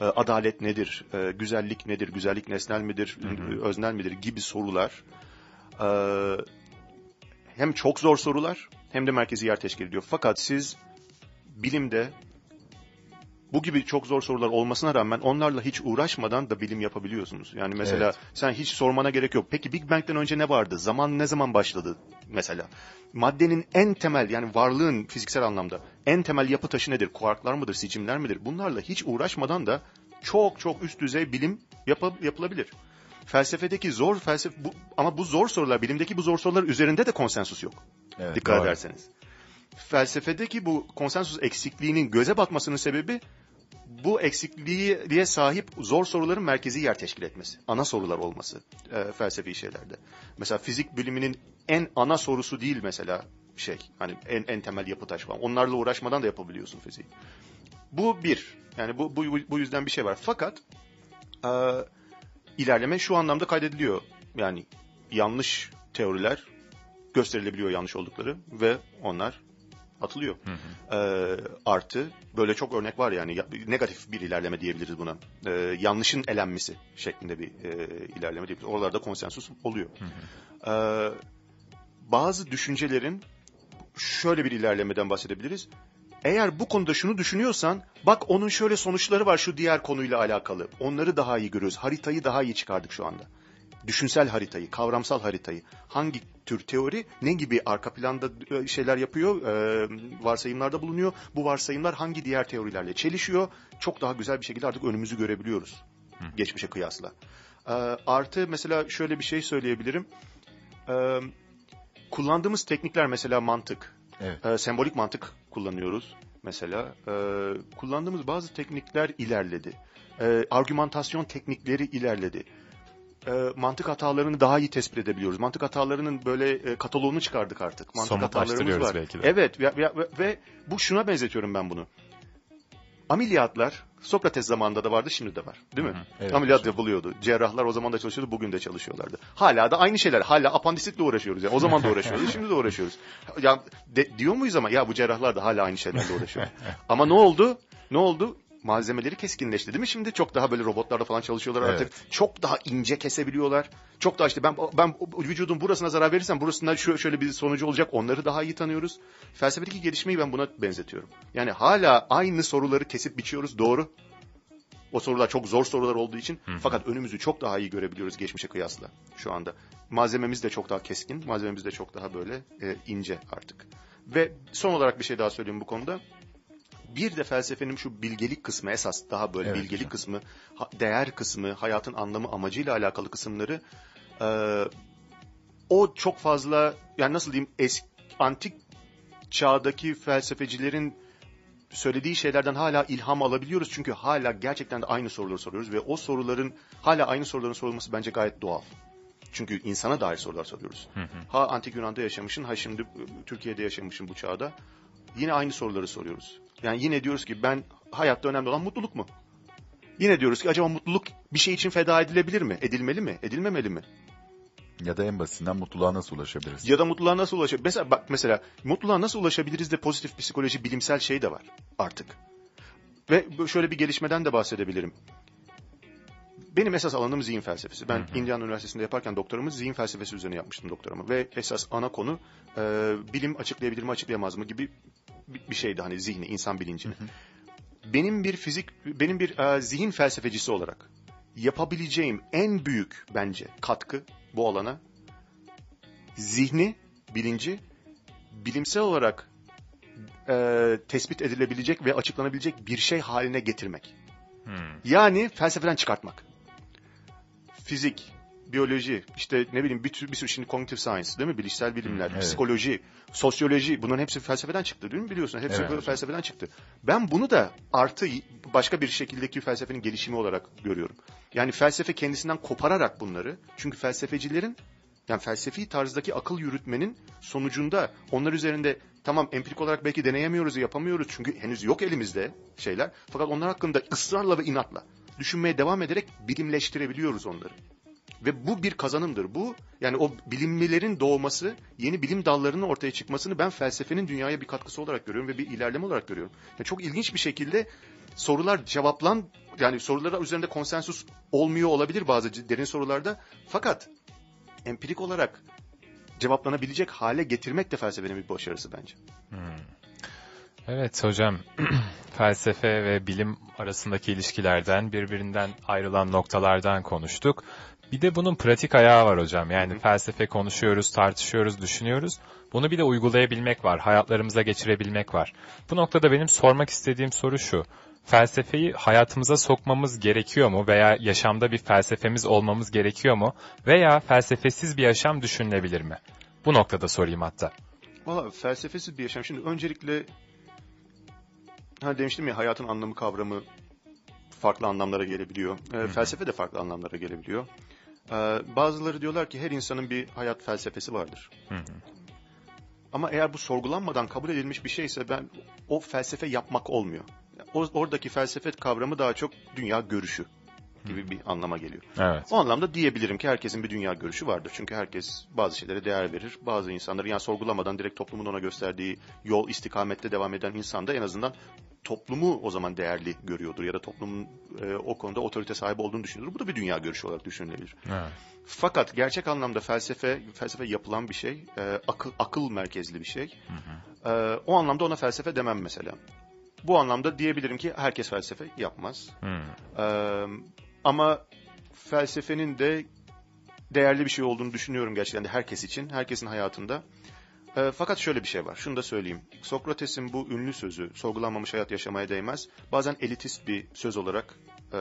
Adalet nedir? Güzellik nedir? Güzellik nesnel midir? Hı hı. Öznel midir? Gibi sorular. Hem çok zor sorular hem de merkezi yer teşkil ediyor. Fakat siz bilimde bu gibi çok zor sorular olmasına rağmen onlarla hiç uğraşmadan da bilim yapabiliyorsunuz. Yani mesela evet. sen hiç sormana gerek yok. Peki Big Bang'den önce ne vardı? Zaman ne zaman başladı mesela? Maddenin en temel yani varlığın fiziksel anlamda en temel yapı taşı nedir? Kuarklar mıdır? Sicimler midir? Bunlarla hiç uğraşmadan da çok çok üst düzey bilim yap yapılabilir. Felsefedeki zor felsefe bu, ama bu zor sorular bilimdeki bu zor sorular üzerinde de konsensus yok. Evet, Dikkat doğru. ederseniz. Felsefedeki bu konsensus eksikliğinin göze batmasının sebebi bu eksikliğe sahip zor soruların merkezi yer teşkil etmesi. Ana sorular olması e, felsefi şeylerde. Mesela fizik biliminin en ana sorusu değil mesela şey hani en, en temel yapı taş falan. Onlarla uğraşmadan da yapabiliyorsun fiziği. Bu bir. Yani bu, bu, bu yüzden bir şey var. Fakat e, ilerleme şu anlamda kaydediliyor. Yani yanlış teoriler gösterilebiliyor yanlış oldukları ve onlar atılıyor. Hı hı. E, artı böyle çok örnek var yani negatif bir ilerleme diyebiliriz buna. E, yanlışın elenmesi şeklinde bir e, ilerleme diyebiliriz. Oralarda konsensus oluyor. Hı hı. E, bazı düşüncelerin şöyle bir ilerlemeden bahsedebiliriz. Eğer bu konuda şunu düşünüyorsan bak onun şöyle sonuçları var şu diğer konuyla alakalı. Onları daha iyi görüyoruz. Haritayı daha iyi çıkardık şu anda düşünsel haritayı, kavramsal haritayı, hangi tür teori ne gibi arka planda e, şeyler yapıyor, e, varsayımlarda bulunuyor. Bu varsayımlar hangi diğer teorilerle çelişiyor. Çok daha güzel bir şekilde artık önümüzü görebiliyoruz Hı. geçmişe kıyasla. E, artı mesela şöyle bir şey söyleyebilirim. E, kullandığımız teknikler mesela mantık, evet. e, sembolik mantık kullanıyoruz mesela. E, kullandığımız bazı teknikler ilerledi. E, argümantasyon teknikleri ilerledi e, mantık hatalarını daha iyi tespit edebiliyoruz. Mantık hatalarının böyle e, kataloğunu çıkardık artık. Mantık hatalarımız var. Belki de. Evet ve, ve, ve bu şuna benzetiyorum ben bunu. Ameliyatlar Sokrates zamanında da vardı şimdi de var değil mi? Hı hı, evet, Ameliyat evet. yapılıyordu. Cerrahlar o zaman da çalışıyordu bugün de çalışıyorlardı. Hala da aynı şeyler. Hala apandisitle uğraşıyoruz. Yani. O zaman da uğraşıyoruz şimdi de uğraşıyoruz. Ya de, diyor muyuz ama ya bu cerrahlar da hala aynı şeylerle uğraşıyor. (laughs) ama ne oldu? Ne oldu? Malzemeleri keskinleşti değil mi? Şimdi çok daha böyle robotlarda falan çalışıyorlar evet. artık. Çok daha ince kesebiliyorlar. Çok daha işte ben ben vücudun burasına zarar verirsem burasında şu şöyle bir sonucu olacak. Onları daha iyi tanıyoruz. Felsefedeki gelişmeyi ben buna benzetiyorum. Yani hala aynı soruları kesip biçiyoruz. Doğru. O sorular çok zor sorular olduğu için Hı-hı. fakat önümüzü çok daha iyi görebiliyoruz geçmişe kıyasla şu anda. Malzememiz de çok daha keskin, malzememiz de çok daha böyle e, ince artık. Ve son olarak bir şey daha söyleyeyim bu konuda bir de felsefenin şu bilgelik kısmı esas daha böyle evet, bilgelik hocam. kısmı, değer kısmı, hayatın anlamı amacıyla alakalı kısımları e, o çok fazla yani nasıl diyeyim eski, antik çağdaki felsefecilerin söylediği şeylerden hala ilham alabiliyoruz. Çünkü hala gerçekten de aynı soruları soruyoruz ve o soruların hala aynı soruların sorulması bence gayet doğal. Çünkü insana dair sorular soruyoruz. Hı hı. Ha antik Yunan'da yaşamışsın, ha şimdi Türkiye'de yaşamışsın bu çağda. Yine aynı soruları soruyoruz. Yani yine diyoruz ki ben hayatta önemli olan mutluluk mu? Yine diyoruz ki acaba mutluluk bir şey için feda edilebilir mi? Edilmeli mi? Edilmemeli mi? Ya da en basitinden mutluluğa nasıl ulaşabiliriz? Ya da mutluluğa nasıl ulaşabiliriz? Mesela bak mesela mutluluğa nasıl ulaşabiliriz de pozitif psikoloji bilimsel şey de var artık. Ve şöyle bir gelişmeden de bahsedebilirim. Benim esas alanım zihin felsefesi. Ben hı hı. Indiana Üniversitesi'nde yaparken doktoramı zihin felsefesi üzerine yapmıştım doktoramı. Ve esas ana konu e, bilim açıklayabilir mi açıklayamaz mı gibi bir şeydi hani zihni, insan bilincini. Hı hı. Benim bir fizik, benim bir e, zihin felsefecisi olarak yapabileceğim en büyük bence katkı bu alana zihni, bilinci bilimsel olarak e, tespit edilebilecek ve açıklanabilecek bir şey haline getirmek. Hmm. Yani felsefeden çıkartmak. Fizik, biyoloji, işte ne bileyim bir, tür, bir sürü şimdi cognitive science değil mi? Bilişsel bilimler, evet. psikoloji, sosyoloji bunların hepsi felsefeden çıktı değil mi? Biliyorsun hepsi evet. felsefeden çıktı. Ben bunu da artı başka bir şekildeki felsefenin gelişimi olarak görüyorum. Yani felsefe kendisinden kopararak bunları çünkü felsefecilerin Yani felsefi tarzdaki akıl yürütmenin sonucunda onlar üzerinde tamam empirik olarak belki deneyemiyoruz, yapamıyoruz çünkü henüz yok elimizde şeyler. Fakat onlar hakkında ısrarla ve inatla düşünmeye devam ederek bilimleştirebiliyoruz onları. Ve bu bir kazanımdır. Bu yani o bilimlilerin doğması, yeni bilim dallarının ortaya çıkmasını ben felsefenin dünyaya bir katkısı olarak görüyorum ve bir ilerleme olarak görüyorum. Yani çok ilginç bir şekilde sorular cevaplan yani sorulara üzerinde konsensus olmuyor olabilir bazı derin sorularda. Fakat empirik olarak cevaplanabilecek hale getirmek de felsefenin bir başarısı bence. Hmm. Evet hocam, (clears throat) felsefe ve bilim arasındaki ilişkilerden, birbirinden ayrılan noktalardan konuştuk. Bir de bunun pratik ayağı var hocam. Yani Hı. felsefe konuşuyoruz, tartışıyoruz, düşünüyoruz. Bunu bir de uygulayabilmek var, hayatlarımıza geçirebilmek var. Bu noktada benim sormak istediğim soru şu. Felsefeyi hayatımıza sokmamız gerekiyor mu veya yaşamda bir felsefemiz olmamız gerekiyor mu veya felsefesiz bir yaşam düşünülebilir mi? Bu noktada sorayım hatta. Valla felsefesiz bir yaşam. Şimdi öncelikle ha demiştim ya hayatın anlamı kavramı farklı anlamlara gelebiliyor. E, felsefe de farklı anlamlara gelebiliyor. E, bazıları diyorlar ki her insanın bir hayat felsefesi vardır. Hı hı. Ama eğer bu sorgulanmadan kabul edilmiş bir şeyse ben o felsefe yapmak olmuyor. O, oradaki felsefe kavramı daha çok dünya görüşü gibi bir anlama geliyor. Evet. O anlamda diyebilirim ki herkesin bir dünya görüşü vardır. Çünkü herkes bazı şeylere değer verir. Bazı insanları yani sorgulamadan direkt toplumun ona gösterdiği yol istikamette devam eden insan da en azından toplumu o zaman değerli görüyordur ya da toplumun e, o konuda otorite sahibi olduğunu düşünüyordur. Bu da bir dünya görüşü olarak düşünülebilir. Evet. Fakat gerçek anlamda felsefe felsefe yapılan bir şey, e, akıl akıl merkezli bir şey. Hı hı. E, o anlamda ona felsefe demem mesela. Bu anlamda diyebilirim ki herkes felsefe yapmaz. Hmm. Ee, ama felsefenin de değerli bir şey olduğunu düşünüyorum gerçekten de herkes için, herkesin hayatında. E, fakat şöyle bir şey var, şunu da söyleyeyim. Sokrates'in bu ünlü sözü, sorgulanmamış hayat yaşamaya değmez, bazen elitist bir söz olarak e,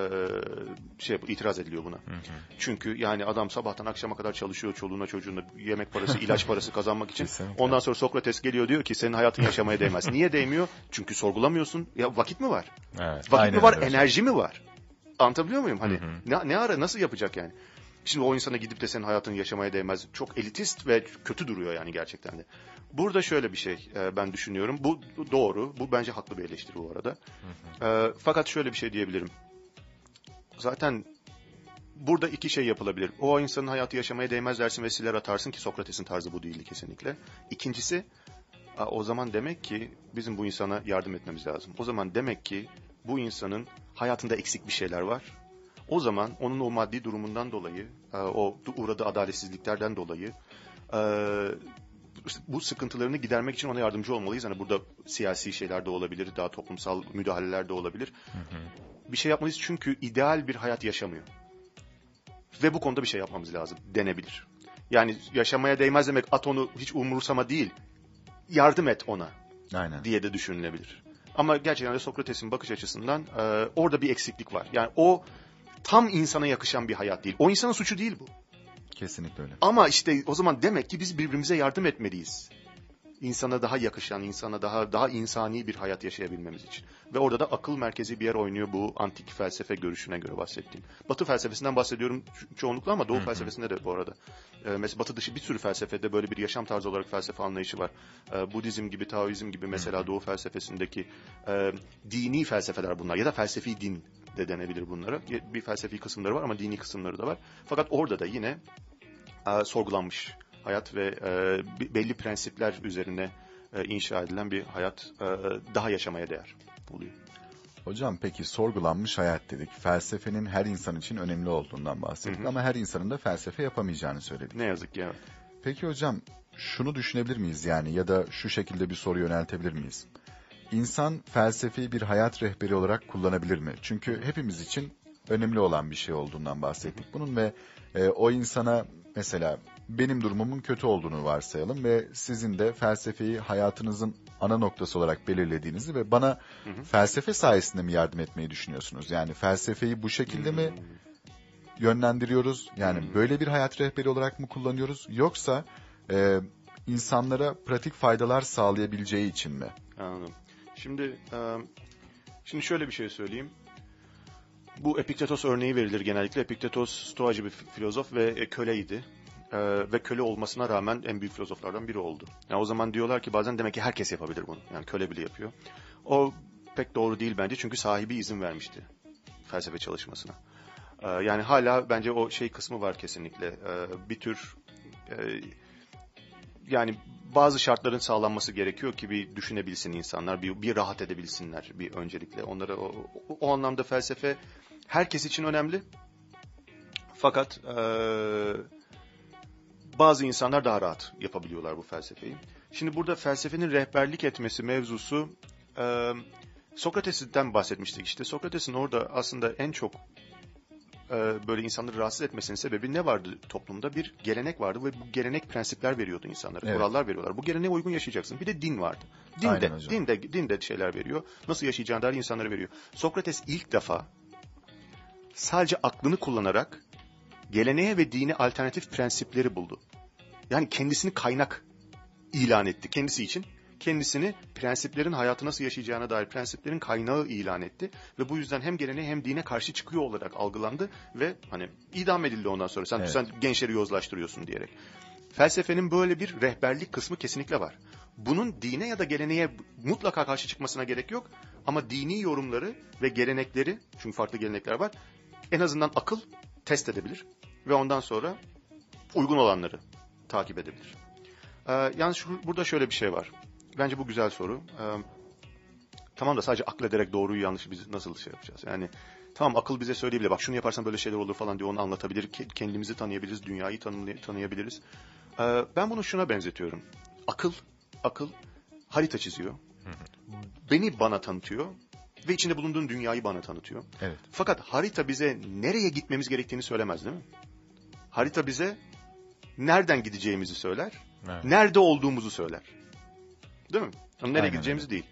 şey itiraz ediliyor buna. Hı hı. Çünkü yani adam sabahtan akşama kadar çalışıyor çoluğuna çocuğuna yemek parası, (laughs) ilaç parası kazanmak için. Kesinlikle. Ondan sonra Sokrates geliyor diyor ki senin hayatın yaşamaya değmez. Niye değmiyor? Çünkü sorgulamıyorsun. Ya vakit mi var? Evet, vakit mi var? Enerji mi var? Anlatabiliyor muyum? Hani hı hı. Ne, ne ara nasıl yapacak yani? Şimdi o insana gidip de senin hayatını yaşamaya değmez. Çok elitist ve kötü duruyor yani gerçekten de. Burada şöyle bir şey e, ben düşünüyorum. Bu doğru. Bu bence haklı bir eleştiri bu arada. Hı hı. E, fakat şöyle bir şey diyebilirim. Zaten burada iki şey yapılabilir. O insanın hayatı yaşamaya değmez dersin ve siler atarsın ki Sokrates'in tarzı bu değildi kesinlikle. İkincisi o zaman demek ki bizim bu insana yardım etmemiz lazım. O zaman demek ki bu insanın hayatında eksik bir şeyler var. O zaman onun o maddi durumundan dolayı, e, o uğradığı adaletsizliklerden dolayı e, bu sıkıntılarını gidermek için ona yardımcı olmalıyız. Hani burada siyasi şeyler de olabilir, daha toplumsal müdahaleler de olabilir. Hı hı. Bir şey yapmalıyız çünkü ideal bir hayat yaşamıyor. Ve bu konuda bir şey yapmamız lazım denebilir. Yani yaşamaya değmez demek at onu hiç umursama değil. Yardım et ona Aynen. diye de düşünülebilir. Ama gerçekten de Sokrates'in bakış açısından e, orada bir eksiklik var. Yani o tam insana yakışan bir hayat değil. O insanın suçu değil bu. Kesinlikle öyle. Ama işte o zaman demek ki biz birbirimize yardım etmeliyiz. İnsana daha yakışan, insana daha daha insani bir hayat yaşayabilmemiz için. Ve orada da akıl merkezi bir yer oynuyor bu antik felsefe görüşüne göre bahsettiğim. Batı felsefesinden bahsediyorum çoğunlukla ama Doğu Hı-hı. felsefesinde de bu arada. Ee, mesela Batı dışı bir sürü felsefede böyle bir yaşam tarzı olarak felsefe anlayışı var. Ee, Budizm gibi, Taoizm gibi mesela Hı-hı. Doğu felsefesindeki e, dini felsefeler bunlar ya da felsefi din de denebilir bunlara. Bir felsefi kısımları var ama dini kısımları da var. Fakat orada da yine e, sorgulanmış hayat ve e, belli prensipler üzerine e, inşa edilen bir hayat e, daha yaşamaya değer oluyor. Hocam peki sorgulanmış hayat dedik. Felsefenin her insan için önemli olduğundan bahsettik hı hı. ama her insanın da felsefe yapamayacağını söyledik. Ne yazık ki evet. Peki hocam şunu düşünebilir miyiz yani ya da şu şekilde bir soru yöneltebilir miyiz? İnsan felsefeyi bir hayat rehberi olarak kullanabilir mi? Çünkü hepimiz için önemli olan bir şey olduğundan bahsettik bunun ve e, o insana mesela benim durumumun kötü olduğunu varsayalım ve sizin de felsefeyi hayatınızın ana noktası olarak belirlediğinizi ve bana hı hı. felsefe sayesinde mi yardım etmeyi düşünüyorsunuz? Yani felsefeyi bu şekilde hı. mi yönlendiriyoruz? Yani hı. böyle bir hayat rehberi olarak mı kullanıyoruz? Yoksa e, insanlara pratik faydalar sağlayabileceği için mi? Anladım. Şimdi şimdi şöyle bir şey söyleyeyim. Bu Epiktetos örneği verilir genellikle. Epiktetos Stoacı bir filozof ve köleydi. Ee, ve köle olmasına rağmen en büyük filozoflardan biri oldu. Yani o zaman diyorlar ki bazen demek ki herkes yapabilir bunu. Yani köle bile yapıyor. O pek doğru değil bence çünkü sahibi izin vermişti felsefe çalışmasına. Ee, yani hala bence o şey kısmı var kesinlikle. Ee, bir tür e, yani bazı şartların sağlanması gerekiyor ki bir düşünebilsin insanlar, bir, bir rahat edebilsinler bir öncelikle. Onlara o, o anlamda felsefe herkes için önemli. Fakat e, bazı insanlar daha rahat yapabiliyorlar bu felsefeyi. Şimdi burada felsefenin rehberlik etmesi mevzusu e, Sokrates'ten bahsetmiştik işte. Sokrates'in orada aslında en çok e, böyle insanları rahatsız etmesinin sebebi ne vardı toplumda? Bir gelenek vardı ve bu gelenek prensipler veriyordu insanlara, Evet. kurallar veriyorlar. Bu geleneğe uygun yaşayacaksın. Bir de din vardı. Din Aynen de, hocam. din de, din de şeyler veriyor. Nasıl yaşayacağını dair insanlara veriyor. Sokrates ilk defa sadece aklını kullanarak geleneğe ve dine alternatif prensipleri buldu. Yani kendisini kaynak ilan etti kendisi için. Kendisini prensiplerin hayatı nasıl yaşayacağına dair prensiplerin kaynağı ilan etti. Ve bu yüzden hem geleneğe hem dine karşı çıkıyor olarak algılandı. Ve hani idam edildi ondan sonra. Sen, Evet. sen gençleri yozlaştırıyorsun diyerek. Felsefenin böyle bir rehberlik kısmı kesinlikle var. Bunun dine ya da geleneğe mutlaka karşı çıkmasına gerek yok. Ama dini yorumları ve gelenekleri, çünkü farklı gelenekler var, en azından akıl test edebilir. Ve ondan sonra uygun olanları takip edebilir. Ee, yalnız şu, burada şöyle bir şey var. Bence bu güzel soru. Ee, tamam da sadece aklederek doğruyu yanlışı biz nasıl şey yapacağız? Yani tamam akıl bize söyleyebilir. Bak şunu yaparsan böyle şeyler olur falan diye onu anlatabilir. Ke- Kendimizi tanıyabiliriz, dünyayı tanı- tanıyabiliriz. Ee, ben bunu şuna benzetiyorum. Akıl, akıl harita çiziyor. Beni bana tanıtıyor ve içinde bulunduğun dünyayı bana tanıtıyor. Evet. Fakat harita bize nereye gitmemiz gerektiğini söylemez değil mi? Harita bize nereden gideceğimizi söyler, Evet. nerede olduğumuzu söyler. Değil mi? Ama nereye Aynen gideceğimizi değil.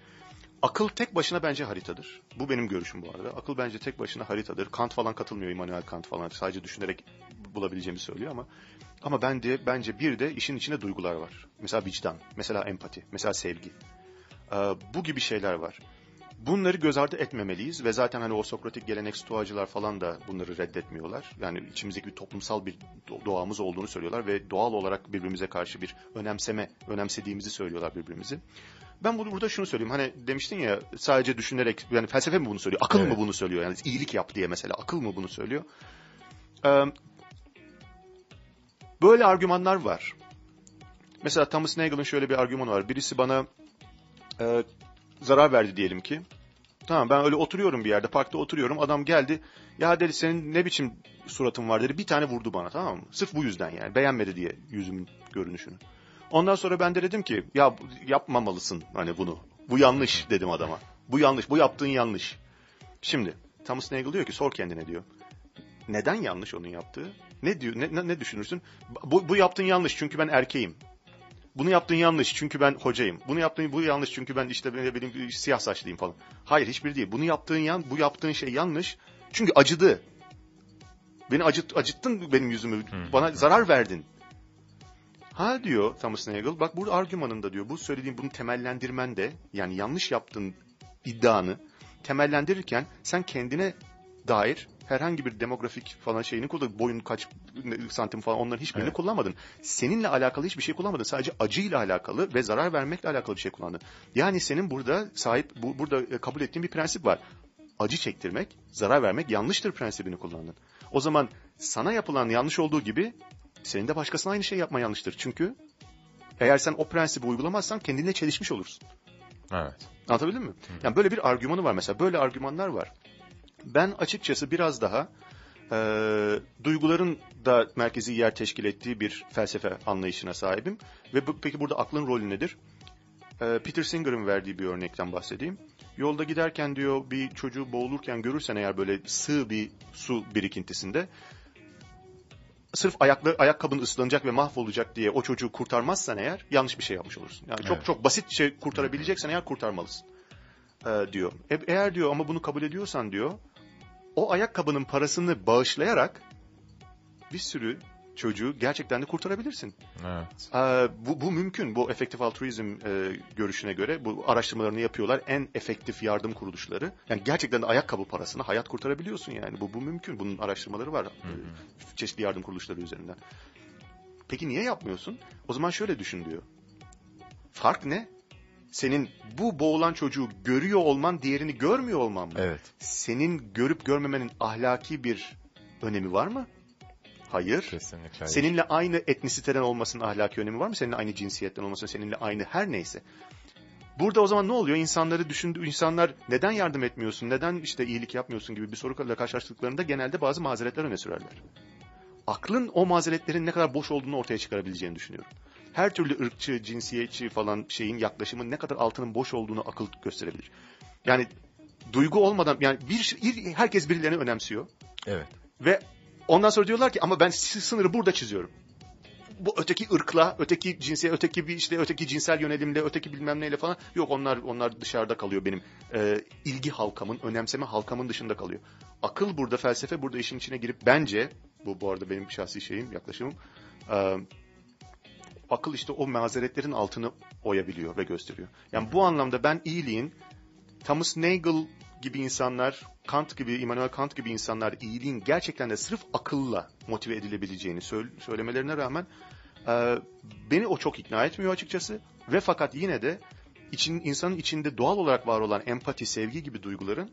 Akıl tek başına bence haritadır. Bu benim görüşüm bu arada. Akıl bence tek başına haritadır. Kant falan katılmıyor Immanuel Kant falan. Sadece düşünerek bulabileceğimizi söylüyor ama ama ben de bence bir de işin içinde duygular var. Mesela vicdan, mesela empati, mesela sevgi. Ee, bu gibi şeyler var. Bunları göz ardı etmemeliyiz ve zaten hani o Sokratik gelenek stoacılar falan da bunları reddetmiyorlar. Yani içimizdeki bir toplumsal bir do- doğamız olduğunu söylüyorlar ve doğal olarak birbirimize karşı bir önemseme, önemsediğimizi söylüyorlar birbirimizi. Ben bunu burada şunu söyleyeyim. Hani demiştin ya sadece düşünerek yani felsefe mi bunu söylüyor? Akıl mı Evet. bunu söylüyor? Yani iyilik yap diye mesela akıl mı bunu söylüyor? Ee, böyle argümanlar var. Mesela Thomas Nagel'ın şöyle bir argümanı var. Birisi bana e, zarar verdi diyelim ki. Tamam ben öyle oturuyorum bir yerde parkta oturuyorum adam geldi ya dedi senin ne biçim suratın var dedi bir tane vurdu bana tamam mı? Sırf bu yüzden yani beğenmedi diye yüzümün görünüşünü. Ondan sonra ben de dedim ki ya yapmamalısın hani bunu. Bu yanlış dedim adama. Bu yanlış bu yaptığın yanlış. Şimdi Thomas Nagel diyor ki sor kendine diyor. Neden yanlış onun yaptığı? Ne diyor ne, ne düşünürsün? Bu, bu yaptığın yanlış çünkü ben erkeğim. Bunu yaptığın yanlış çünkü ben hocayım. Bunu yaptığın bu yanlış çünkü ben işte benim, benim siyah saçlıyım falan. Hayır hiçbir değil. Bunu yaptığın yan bu yaptığın şey yanlış. Çünkü acıdı. Beni acıt, acıttın benim yüzümü. Bana zarar verdin. Ha diyor Thomas Nagel. Bak burada argümanında diyor. Bu söylediğim bunu temellendirmen de yani yanlış yaptığın iddianı temellendirirken sen kendine dair herhangi bir demografik falan şeyini kullanmadın. Boyun kaç santim falan onların hiçbirini Evet. kullanmadın. Seninle alakalı hiçbir şey kullanmadın. Sadece acıyla alakalı ve zarar vermekle alakalı bir şey kullandın. Yani senin burada sahip bu, burada e, kabul ettiğin bir prensip var. Acı çektirmek, zarar vermek yanlıştır prensibini kullandın. O zaman sana yapılan yanlış olduğu gibi senin de başkasına aynı şey yapma yanlıştır. Çünkü eğer sen o prensibi uygulamazsan kendinle çelişmiş olursun. Evet. Anlatabildim mi? Yani böyle bir argümanı var mesela. Böyle argümanlar var. Ben açıkçası biraz daha e, duyguların da merkezi yer teşkil ettiği bir felsefe anlayışına sahibim. Ve bu, peki burada aklın rolü nedir? E, Peter Singer'ın verdiği bir örnekten bahsedeyim. Yolda giderken diyor bir çocuğu boğulurken görürsen eğer böyle sığ bir su birikintisinde sırf ayaklı, ayakkabın ıslanacak ve mahvolacak diye o çocuğu kurtarmazsan eğer yanlış bir şey yapmış olursun. Yani çok Evet. çok basit şey kurtarabileceksen eğer kurtarmalısın e, diyor. E, eğer diyor ama bunu kabul ediyorsan diyor o ayakkabının parasını bağışlayarak bir sürü çocuğu gerçekten de kurtarabilirsin. Evet. Ee, bu, bu mümkün. Bu efektif altruizm e, görüşüne göre bu araştırmalarını yapıyorlar. En efektif yardım kuruluşları. Yani gerçekten de ayakkabı parasını hayat kurtarabiliyorsun yani. Bu, bu mümkün. Bunun araştırmaları var. e, çeşitli yardım kuruluşları üzerinden. Peki niye yapmıyorsun? O zaman şöyle düşün diyor. Fark ne? Senin bu boğulan çocuğu görüyor olman diğerini görmüyor olman mı? Evet. Senin görüp görmemenin ahlaki bir önemi var mı? Hayır. Kesinlikle. hayır. Seninle aynı etnisiteden olmasının ahlaki önemi var mı? Seninle aynı cinsiyetten olmasının, seninle aynı her neyse. Burada o zaman ne oluyor? İnsanları düşündüğü insanlar neden yardım etmiyorsun, neden işte iyilik yapmıyorsun gibi bir soruyla karşılaştıklarında genelde bazı mazeretler öne sürerler. Aklın o mazeretlerin ne kadar boş olduğunu ortaya çıkarabileceğini düşünüyorum. Her türlü ırkçı, cinsiyetçi falan şeyin yaklaşımın ne kadar altının boş olduğunu akıl gösterebilir. Yani duygu olmadan yani bir herkes birilerini önemsiyor. Evet. Ve ondan sonra diyorlar ki ama ben sınırı burada çiziyorum. Bu öteki ırkla, öteki cinsiyet, öteki bir işte öteki cinsel yönelimle, öteki bilmem neyle falan yok onlar onlar dışarıda kalıyor benim e, ilgi halkamın, önemseme halkamın dışında kalıyor. Akıl burada, felsefe burada işin içine girip bence bu bu arada benim şahsi şeyim, yaklaşımım. E, akıl işte o mazeretlerin altını oyabiliyor ve gösteriyor. Yani bu anlamda ben iyiliğin Thomas Nagel gibi insanlar, Kant gibi, Immanuel Kant gibi insanlar iyiliğin gerçekten de sırf akılla motive edilebileceğini söylemelerine rağmen e, beni o çok ikna etmiyor açıkçası. Ve fakat yine de için, insanın içinde doğal olarak var olan empati, sevgi gibi duyguların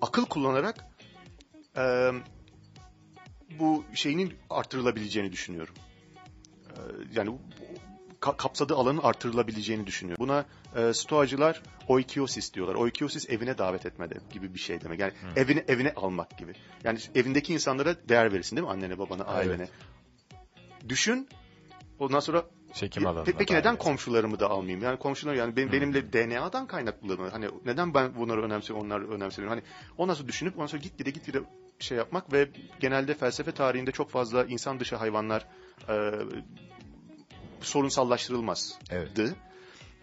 akıl kullanarak e, bu şeyinin artırılabileceğini düşünüyorum. E, yani ka kapsadığı alanın artırılabileceğini düşünüyor. Buna e, stoacılar oikiosis diyorlar. Oikiosis evine davet etme de, gibi bir şey demek. Yani hmm. evine evine almak gibi. Yani evindeki insanlara değer verirsin değil mi? Annene, babana, ailene. Evet. Düşün. Ondan sonra çekim alanı. Peki neden yani. komşularımı da almayayım? Yani komşular yani benim, hmm. benimle DNA'dan kaynaklı mı? Hani neden ben bunları önemsiyorum, onlar önemsemiyorum? Hani ondan sonra düşünüp ondan sonra gitgide gitgide şey yapmak ve genelde felsefe tarihinde çok fazla insan dışı hayvanlar e, sorunsallaştırılmazdı. Evet.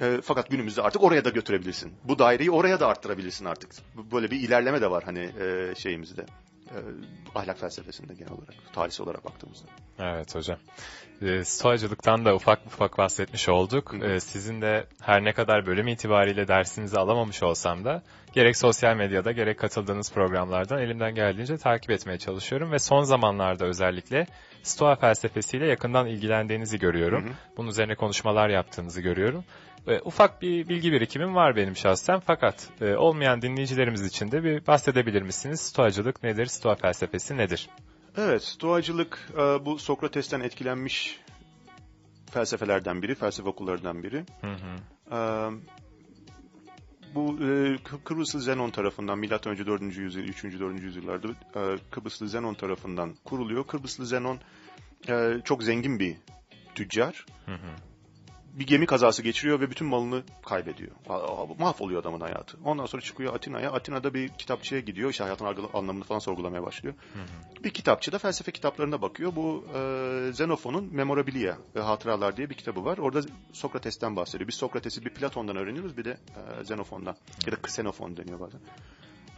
E, fakat günümüzde artık oraya da götürebilirsin. Bu daireyi oraya da arttırabilirsin artık. Böyle bir ilerleme de var hani e, şeyimizde. E, ahlak felsefesinde genel olarak, tarihsel olarak baktığımızda. Evet hocam. E, stoacılıktan da ufak ufak bahsetmiş olduk. E, sizin de her ne kadar bölüm itibariyle dersinizi alamamış olsam da gerek sosyal medyada gerek katıldığınız programlardan elimden geldiğince takip etmeye çalışıyorum ve son zamanlarda özellikle Stoa felsefesiyle yakından ilgilendiğinizi görüyorum. Hı hı. Bunun üzerine konuşmalar yaptığınızı görüyorum. E, ufak bir bilgi birikimim var benim şahsen fakat e, olmayan dinleyicilerimiz için de bir bahsedebilir misiniz? Stoacılık nedir? Stoa felsefesi nedir? Evet, Stoacılık e, bu Sokrates'ten etkilenmiş felsefelerden biri, felsefe okullarından biri. Hı hı. E, bu e, Kıbrıslı Zenon tarafından önce 4. yüzyıl, 3. 4. yüzyıllarda e, Kıbrıslı Zenon tarafından kuruluyor. Kıbrıslı Zenon e, çok zengin bir tüccar. Hı hı bir gemi kazası geçiriyor ve bütün malını kaybediyor. Mahvoluyor adamın hayatı. Ondan sonra çıkıyor Atina'ya. Atina'da bir kitapçıya gidiyor. İşte hayatın anlamını falan sorgulamaya başlıyor. Hı hı. Bir kitapçıda felsefe kitaplarına bakıyor. Bu e, Xenofon'un Memorabilia ve Hatıralar diye bir kitabı var. Orada Sokrates'ten bahsediyor. Biz Sokrates'i bir Platon'dan öğreniyoruz bir de e, Xenofon'dan. Ya da Xenofon deniyor bazen.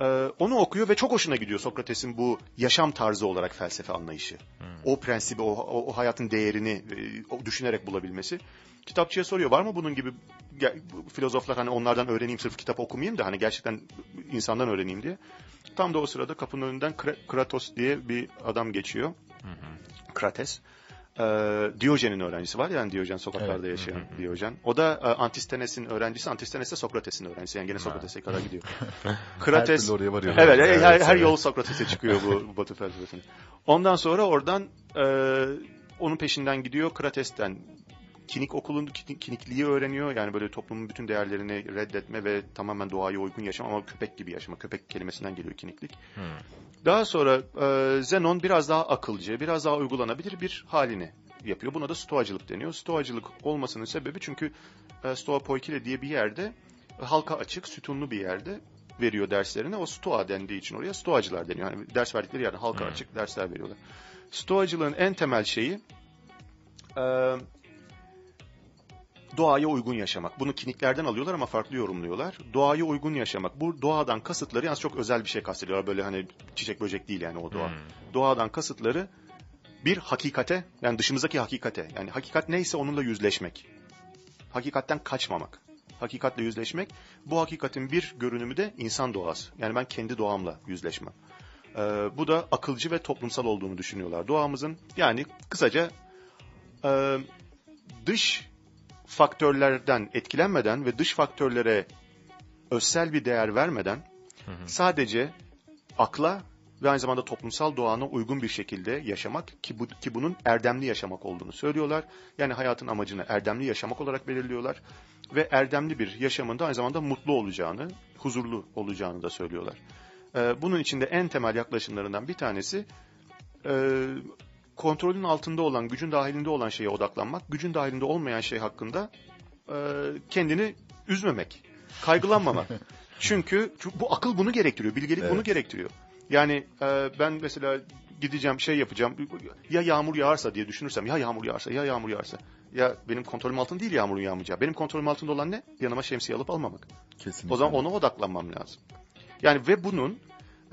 Ee, onu okuyor ve çok hoşuna gidiyor Sokrates'in bu yaşam tarzı olarak felsefe anlayışı. Hmm. O prensibi, o, o, o hayatın değerini e, o, düşünerek bulabilmesi kitapçıya soruyor var mı bunun gibi filozoflar hani onlardan öğreneyim sırf kitap okumayayım da hani gerçekten insandan öğreneyim diye. Tam da o sırada kapının önünden Kratos diye bir adam geçiyor. Hı hı. Krates. Ee, Diyojen'in öğrencisi var yani Diyojen sokaklarda evet. yaşayan hı hı. Diyojen. O da e, Antistenes'in öğrencisi. Antistenes de Sokrates'in öğrencisi. Yani gene Sokrates'e kadar gidiyor. (laughs) Krates. her oraya varıyor. Evet, evet, her, her yol Sokrates'e çıkıyor bu (laughs) Batı felsefesinde. Ondan sonra oradan e, onun peşinden gidiyor. Krates'ten kinik okulun kinikliği öğreniyor. Yani böyle toplumun bütün değerlerini reddetme ve tamamen doğaya uygun yaşam ama köpek gibi yaşama. Köpek kelimesinden geliyor kiniklik. Hmm. Daha sonra e, Zenon biraz daha akılcı, biraz daha uygulanabilir bir halini yapıyor. Buna da stoacılık deniyor. Stoacılık olmasının sebebi çünkü e, Stoa Poikile diye bir yerde halka açık, sütunlu bir yerde veriyor derslerini. O stoa dendiği için oraya stoacılar deniyor. Yani ders verdikleri yerde halka hmm. açık dersler veriyorlar. Stoacılığın en temel şeyi e, doğaya uygun yaşamak. Bunu kiniklerden alıyorlar ama farklı yorumluyorlar. Doğaya uygun yaşamak. Bu doğadan kasıtları yalnız çok özel bir şey kastediyorlar. Böyle hani çiçek böcek değil yani o doğa. Hmm. Doğadan kasıtları bir hakikate yani dışımızdaki hakikate. Yani hakikat neyse onunla yüzleşmek. Hakikatten kaçmamak. Hakikatle yüzleşmek. Bu hakikatin bir görünümü de insan doğası. Yani ben kendi doğamla yüzleşmem. Ee, bu da akılcı ve toplumsal olduğunu düşünüyorlar. Doğamızın yani kısaca e, dış faktörlerden etkilenmeden ve dış faktörlere özsel bir değer vermeden sadece akla ve aynı zamanda toplumsal doğana uygun bir şekilde yaşamak ki, bu, ki bunun erdemli yaşamak olduğunu söylüyorlar. Yani hayatın amacını erdemli yaşamak olarak belirliyorlar ve erdemli bir yaşamında aynı zamanda mutlu olacağını, huzurlu olacağını da söylüyorlar. Ee, bunun içinde en temel yaklaşımlarından bir tanesi e, kontrolün altında olan, gücün dahilinde olan şeye odaklanmak, gücün dahilinde olmayan şey hakkında e, kendini üzmemek, kaygılanmamak. (laughs) çünkü, çünkü bu akıl bunu gerektiriyor, bilgelik Evet. bunu gerektiriyor. Yani e, ben mesela gideceğim şey yapacağım ya yağmur yağarsa diye düşünürsem ya yağmur yağarsa ya yağmur yağarsa ya benim kontrolüm altında değil yağmurun yağmayacağı. Benim kontrolüm altında olan ne? Yanıma şemsiye alıp almamak. Kesinlikle. O zaman ona odaklanmam lazım. Yani ve bunun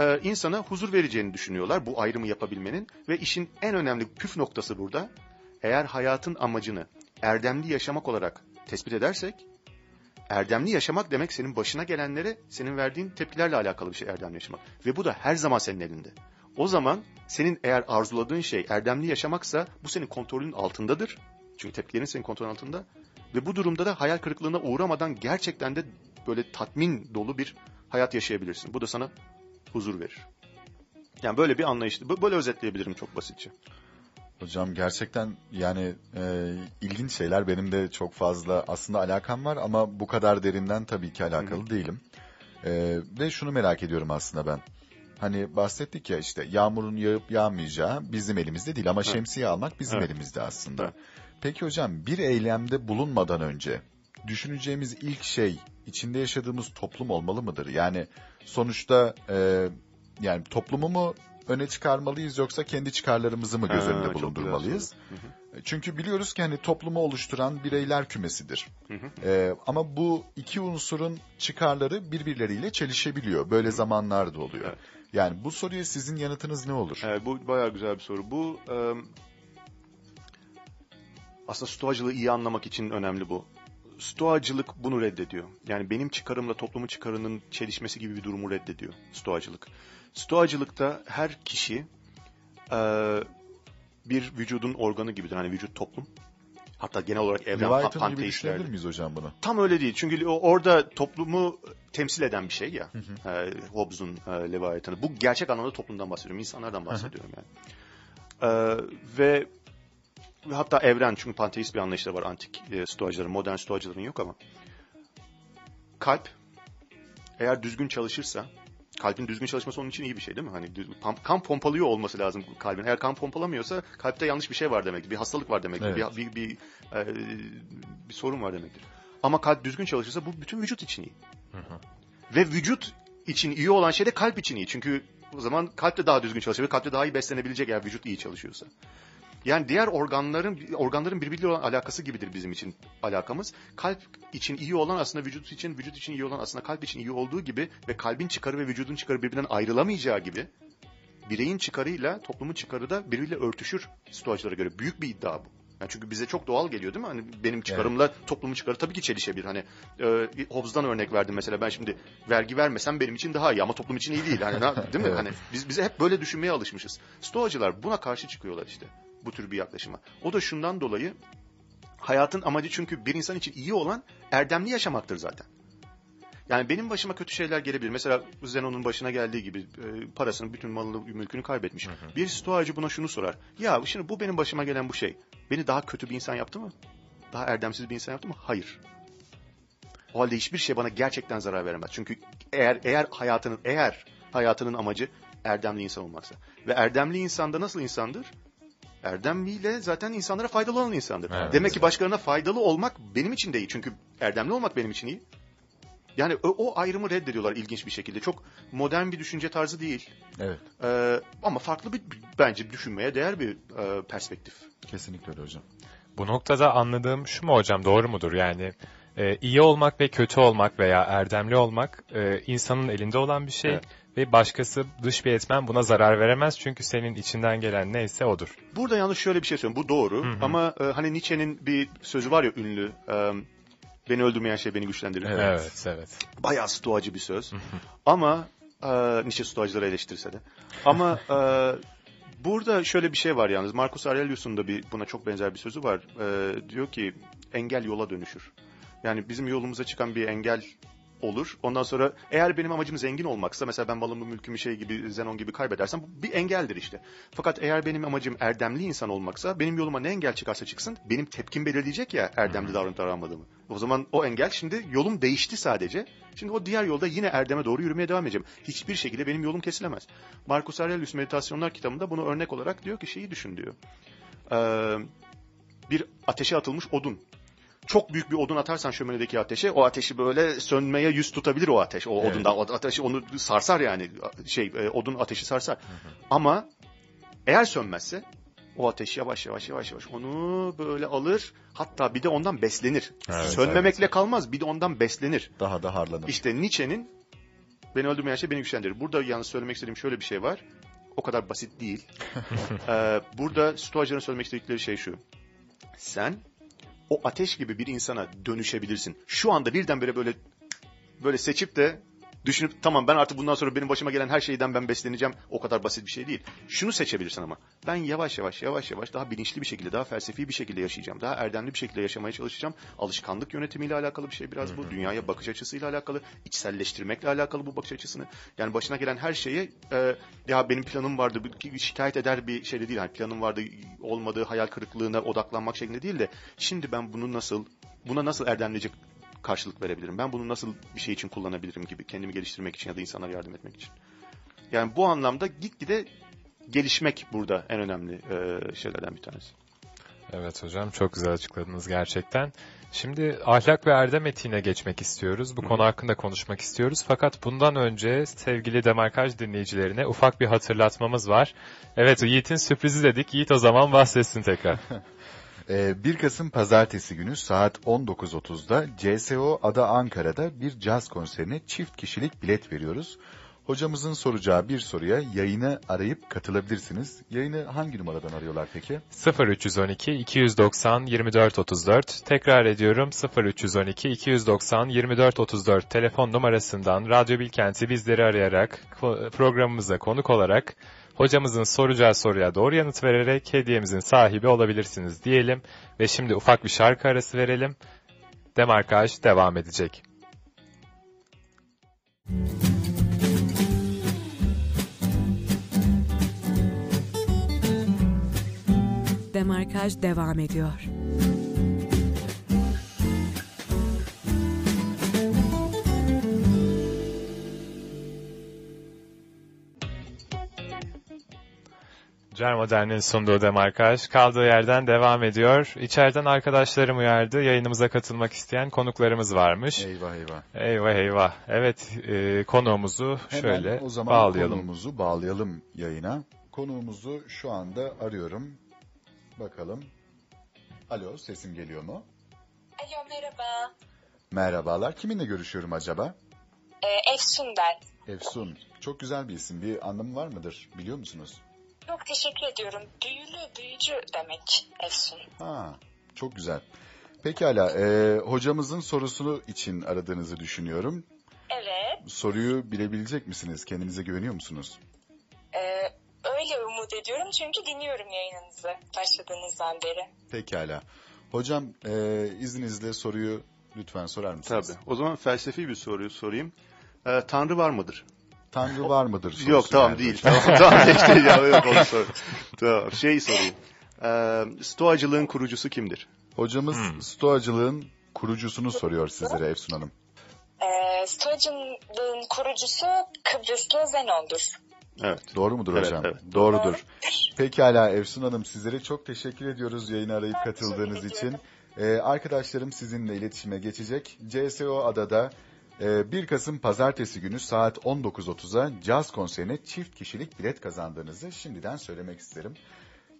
e, insana huzur vereceğini düşünüyorlar bu ayrımı yapabilmenin ve işin en önemli püf noktası burada. Eğer hayatın amacını erdemli yaşamak olarak tespit edersek erdemli yaşamak demek senin başına gelenlere senin verdiğin tepkilerle alakalı bir şey erdemli yaşamak. Ve bu da her zaman senin elinde. O zaman senin eğer arzuladığın şey erdemli yaşamaksa bu senin kontrolün altındadır. Çünkü tepkilerin senin kontrolün altında. Ve bu durumda da hayal kırıklığına uğramadan gerçekten de böyle tatmin dolu bir hayat yaşayabilirsin. Bu da sana huzur verir. Yani böyle bir anlayışlı. bu- Böyle özetleyebilirim çok basitçe. Hocam gerçekten yani e, ilginç şeyler benim de çok fazla aslında alakam var ama bu kadar derinden tabii ki alakalı değilim. E, ve şunu merak ediyorum aslında ben. Hani bahsettik ya işte yağmurun yağıp yağmayacağı bizim elimizde değil ama şemsiye almak bizim Evet. elimizde aslında. Evet. Peki hocam bir eylemde bulunmadan önce düşüneceğimiz ilk şey içinde yaşadığımız toplum olmalı mıdır? Yani sonuçta e, yani toplumu mu öne çıkarmalıyız yoksa kendi çıkarlarımızı mı göz Ha, önünde güzel bulundurmalıyız? hı. Çünkü biliyoruz ki hani toplumu oluşturan bireyler kümesidir. Hı hı. Ee, ama bu iki unsurun çıkarları birbirleriyle çelişebiliyor. Böyle zamanlar da oluyor. Evet. Yani bu soruya sizin yanıtınız ne olur? Evet, bu bayağı güzel bir soru. Bu e, aslında stoacılığı iyi anlamak için önemli bu. Stoacılık bunu reddediyor. Yani benim çıkarımla toplumun çıkarının çelişmesi gibi bir durumu reddediyor stoacılık. Stoacılıkta her kişi e, bir vücudun organı gibidir. Hani vücut toplum. Hatta genel olarak evren Leviathan panteistlerde. miyiz hocam bunu? Tam öyle değil. Çünkü orada toplumu temsil eden bir şey ya. E, Hobbes'un e, Leviathan'ı. Bu gerçek anlamda toplumdan bahsediyorum. insanlardan bahsediyorum yani. E, ve ve hatta evren çünkü panteist bir anlayışları var antik e, stoacıların, modern stoacıların yok ama kalp eğer düzgün çalışırsa kalbin düzgün çalışması onun için iyi bir şey değil mi? Hani düz- kan pompalıyor olması lazım kalbin. Eğer kan pompalamıyorsa kalpte yanlış bir şey var demektir. Bir hastalık var demektir. Evet. Bir, bir, bir, e, bir sorun var demektir. Ama kalp düzgün çalışırsa bu bütün vücut için iyi. Ve vücut için iyi olan şey de kalp için iyi. Çünkü o zaman kalp de daha düzgün çalışıyor. Kalp de daha iyi beslenebilecek eğer vücut iyi çalışıyorsa. Yani diğer organların organların birbiriyle olan alakası gibidir bizim için alakamız. Kalp için iyi olan aslında vücut için, vücut için iyi olan aslında kalp için iyi olduğu gibi ve kalbin çıkarı ve vücudun çıkarı birbirinden ayrılamayacağı gibi bireyin çıkarıyla toplumun çıkarı da birbiriyle örtüşür stoacılara göre. Büyük bir iddia bu. Yani çünkü bize çok doğal geliyor değil mi? Hani benim çıkarımla toplumun çıkarı tabii ki çelişebilir. Hani e, Hobbes'dan örnek verdim mesela ben şimdi vergi vermesem benim için daha iyi ama toplum için iyi değil. Hani değil mi? Evet. Hani biz bize hep böyle düşünmeye alışmışız. Stoacılar buna karşı çıkıyorlar işte. Bu tür bir yaklaşıma. O da şundan dolayı hayatın amacı çünkü bir insan için iyi olan erdemli yaşamaktır zaten. Yani benim başıma kötü şeyler gelebilir. Mesela Zenon'un başına geldiği gibi e, parasını, bütün malını, mülkünü kaybetmiş. Bir stoacı buna şunu sorar. Ya şimdi bu benim başıma gelen bu şey. Beni daha kötü bir insan yaptı mı? Daha erdemsiz bir insan yaptı mı? Hayır. O halde hiçbir şey bana gerçekten zarar veremez. Çünkü eğer eğer hayatının eğer hayatının amacı erdemli insan olmaksa ve erdemli insan da nasıl insandır? Erdemliyle zaten insanlara faydalı olan insandır. Evet. Demek ki başkalarına faydalı olmak benim için de iyi. Çünkü erdemli olmak benim için iyi. Yani o, o ayrımı reddediyorlar ilginç bir şekilde. Çok modern bir düşünce tarzı değil. Evet. Ee, ama farklı bir bence düşünmeye değer bir e, perspektif. Kesinlikle öyle hocam. Bu noktada anladığım şu mu hocam doğru mudur? Yani e, iyi olmak ve kötü olmak veya erdemli olmak e, insanın elinde olan bir şey Evet. Ve başkası dış bir etmen buna zarar veremez çünkü senin içinden gelen neyse odur. Burada yalnız şöyle bir şey söyleyeyim. Bu doğru Hı hı. ama e, hani Nietzsche'nin bir sözü var ya ünlü. e, beni öldürmeyen şey beni güçlendirir. Evet. Evet, evet. Bayağı stoacı bir söz. ama e, Nietzsche stoacıları eleştirse de. Ama e, Burada şöyle bir şey var yalnız. Marcus Aurelius'un da bir buna çok benzer bir sözü var. Ee, diyor ki engel yola dönüşür. Yani bizim yolumuza çıkan bir engel olur. Ondan sonra eğer benim amacım zengin olmaksa mesela ben malımı mülkümü şey gibi Zenon gibi kaybedersem bu bir engeldir işte. Fakat eğer benim amacım erdemli insan olmaksa benim yoluma ne engel çıkarsa çıksın benim tepkim belirleyecek ya erdemli davranıp davranmadığımı. O zaman o engel şimdi yolum değişti sadece. Şimdi o diğer yolda yine erdeme doğru yürümeye devam edeceğim. Hiçbir şekilde benim yolum kesilemez. Marcus Aurelius Meditasyonlar kitabında bunu örnek olarak diyor ki şeyi düşün diyor. Ee, bir ateşe atılmış odun çok büyük bir odun atarsan şöminedeki ateşe o ateşi böyle sönmeye yüz tutabilir o ateş. O Evet. odundan o ateşi onu sarsar yani şey e, odun ateşi sarsar. Ama eğer sönmezse o ateş yavaş yavaş yavaş yavaş onu böyle alır hatta bir de ondan beslenir. Evet, Sönmemekle kalmaz bir de ondan beslenir. Daha da harlanır. İşte Nietzsche'nin beni öldürmeyen şey beni güçlendirir. Burada yalnız söylemek istediğim şöyle bir şey var. O kadar basit değil. (laughs) ee, burada Stoacıların söylemek istedikleri şey şu. Sen o ateş gibi bir insana dönüşebilirsin. Şu anda birdenbire böyle böyle seçip de düşünüp tamam ben artık bundan sonra benim başıma gelen her şeyden ben besleneceğim. O kadar basit bir şey değil. Şunu seçebilirsin ama. Ben yavaş yavaş yavaş yavaş daha bilinçli bir şekilde, daha felsefi bir şekilde yaşayacağım. Daha erdemli bir şekilde yaşamaya çalışacağım. Alışkanlık yönetimiyle alakalı bir şey biraz bu. Dünyaya bakış açısıyla alakalı, içselleştirmekle alakalı bu bakış açısını. Yani başına gelen her şeyi e, ya benim planım vardı şikayet eder bir şey de değil. Yani planım vardı olmadığı hayal kırıklığına odaklanmak şeklinde değil de şimdi ben bunu nasıl buna nasıl erdemlice karşılık verebilirim? Ben bunu nasıl bir şey için kullanabilirim gibi kendimi geliştirmek için ya da insanlara yardım etmek için. Yani bu anlamda gitgide gelişmek burada en önemli e, şeylerden bir tanesi. Evet hocam çok güzel açıkladınız gerçekten. Şimdi ahlak ve erdem etiğine geçmek istiyoruz. Bu Hı. konu hakkında konuşmak istiyoruz. Fakat bundan önce sevgili Demarkaj dinleyicilerine ufak bir hatırlatmamız var. Evet Yiğit'in sürprizi dedik. Yiğit o zaman bahsetsin tekrar. (laughs) Ee, 1 Kasım Pazartesi günü saat 19.30'da CSO Ada Ankara'da bir caz konserine çift kişilik bilet veriyoruz. Hocamızın soracağı bir soruya yayını arayıp katılabilirsiniz. Yayını hangi numaradan arıyorlar peki? 0312 290 24 34 tekrar ediyorum 0312 290 24 34 telefon numarasından Radyo Bilkent'i bizleri arayarak programımıza konuk olarak hocamızın soracağı soruya doğru yanıt vererek hediyemizin sahibi olabilirsiniz diyelim ve şimdi ufak bir şarkı arası verelim. Demarkaj devam edecek. Demarkaj devam ediyor. Cer Modern'in sunduğu Demarkaj kaldığı yerden devam ediyor. İçeriden arkadaşlarım uyardı. Yayınımıza katılmak isteyen konuklarımız varmış. Eyvah eyvah. Eyvah eyvah. Evet e, konuğumuzu Hemen şöyle o zaman bağlayalım. konuğumuzu bağlayalım yayına. Konuğumuzu şu anda arıyorum. Bakalım. Alo sesim geliyor mu? Alo merhaba. Merhabalar. Kiminle görüşüyorum acaba? Ee, Efsun ben. Efsun. Çok güzel bir isim. Bir anlamı var mıdır? Biliyor musunuz? Çok teşekkür ediyorum. Büyülü, büyücü demek Efsun. Ha, çok güzel. Pekala, e, hocamızın sorusunu için aradığınızı düşünüyorum. Evet. Soruyu bilebilecek misiniz? Kendinize güveniyor musunuz? e, öyle umut ediyorum çünkü dinliyorum yayınınızı başladığınızdan beri. Pekala. Hocam, e, izninizle soruyu lütfen sorar mısınız? Tabii. O zaman felsefi bir soruyu sorayım. Ee, Tanrı var mıdır? Tanrı var mıdır? sorusu Yok tamam geldi değil. Tamam (laughs) tamam işte ya yok onu sor. (laughs) Tamam şey sorayım. Ee, Stoacılığın kurucusu kimdir? Hocamız Hmm. Stoacılığın kurucusunu soruyor sizlere Efsun Hanım. E, Stoacılığın kurucusu Kıbrıslı Zenon'dur. Evet. Doğru mudur Evet, hocam? evet. Doğrudur. Pekala Efsun Hanım sizlere çok teşekkür ediyoruz yayını arayıp Ben katıldığınız için. Ee, arkadaşlarım sizinle iletişime geçecek. CSO Adada 1 Kasım Pazartesi günü saat 19.30'a caz konserine çift kişilik bilet kazandığınızı şimdiden söylemek isterim.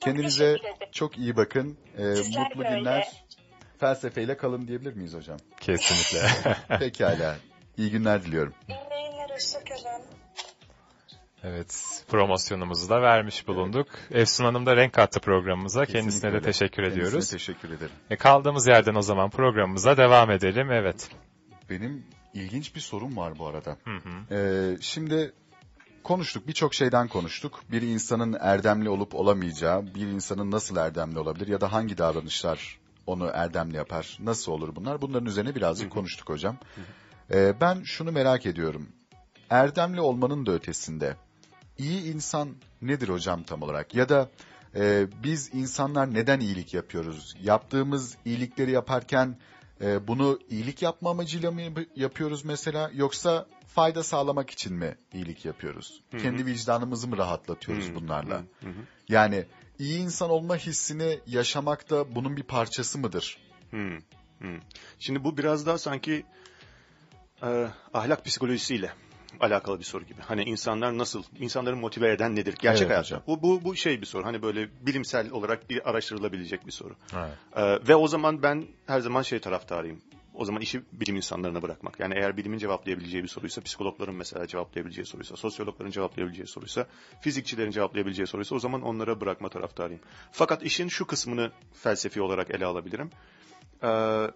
Kendinize çok iyi bakın. Ee, Sizler mutlu de öyle. günler. Felsefeyle kalın diyebilir miyiz hocam? Kesinlikle. (laughs) Pekala. İyi günler diliyorum. İyi yayınlar, hoşçakalın. evet promosyonumuzu da vermiş bulunduk. Efsun Hanım da renk kattı programımıza. Kendisine Kesinlikle de öyle. teşekkür Kendisine ediyoruz. teşekkür ederim. E, kaldığımız yerden o zaman programımıza devam edelim. Evet. Benim ilginç bir sorum var bu arada. Hı hı. Ee, şimdi konuştuk, birçok şeyden konuştuk. Bir insanın erdemli olup olamayacağı, bir insanın nasıl erdemli olabilir ya da hangi davranışlar onu erdemli yapar, nasıl olur bunlar? Bunların üzerine birazcık konuştuk hocam. Ee, ben şunu merak ediyorum. Erdemli olmanın da ötesinde iyi insan nedir hocam tam olarak? Ya da e, biz insanlar neden iyilik yapıyoruz? Yaptığımız iyilikleri yaparken e, bunu iyilik yapma amacıyla mı yapıyoruz mesela yoksa fayda sağlamak için mi iyilik yapıyoruz? Kendi vicdanımızı mı rahatlatıyoruz bunlarla? Yani iyi insan olma hissini yaşamak da bunun bir parçası mıdır? Hmm. Şimdi bu biraz daha sanki e, ahlak psikolojisiyle alakalı bir soru gibi. Hani insanlar nasıl, insanları motive eden nedir? Gerçek Evet hayatta. hocam. Bu, bu, bu şey bir soru. Hani böyle bilimsel olarak bir araştırılabilecek bir soru. Evet. Ee, ve o zaman ben her zaman şey taraftarıyım. O zaman işi bilim insanlarına bırakmak. Yani eğer bilimin cevaplayabileceği bir soruysa, psikologların mesela cevaplayabileceği soruysa, sosyologların cevaplayabileceği soruysa, fizikçilerin cevaplayabileceği soruysa o zaman onlara bırakma taraftarıyım. Fakat işin şu kısmını felsefi olarak ele alabilirim. Ee,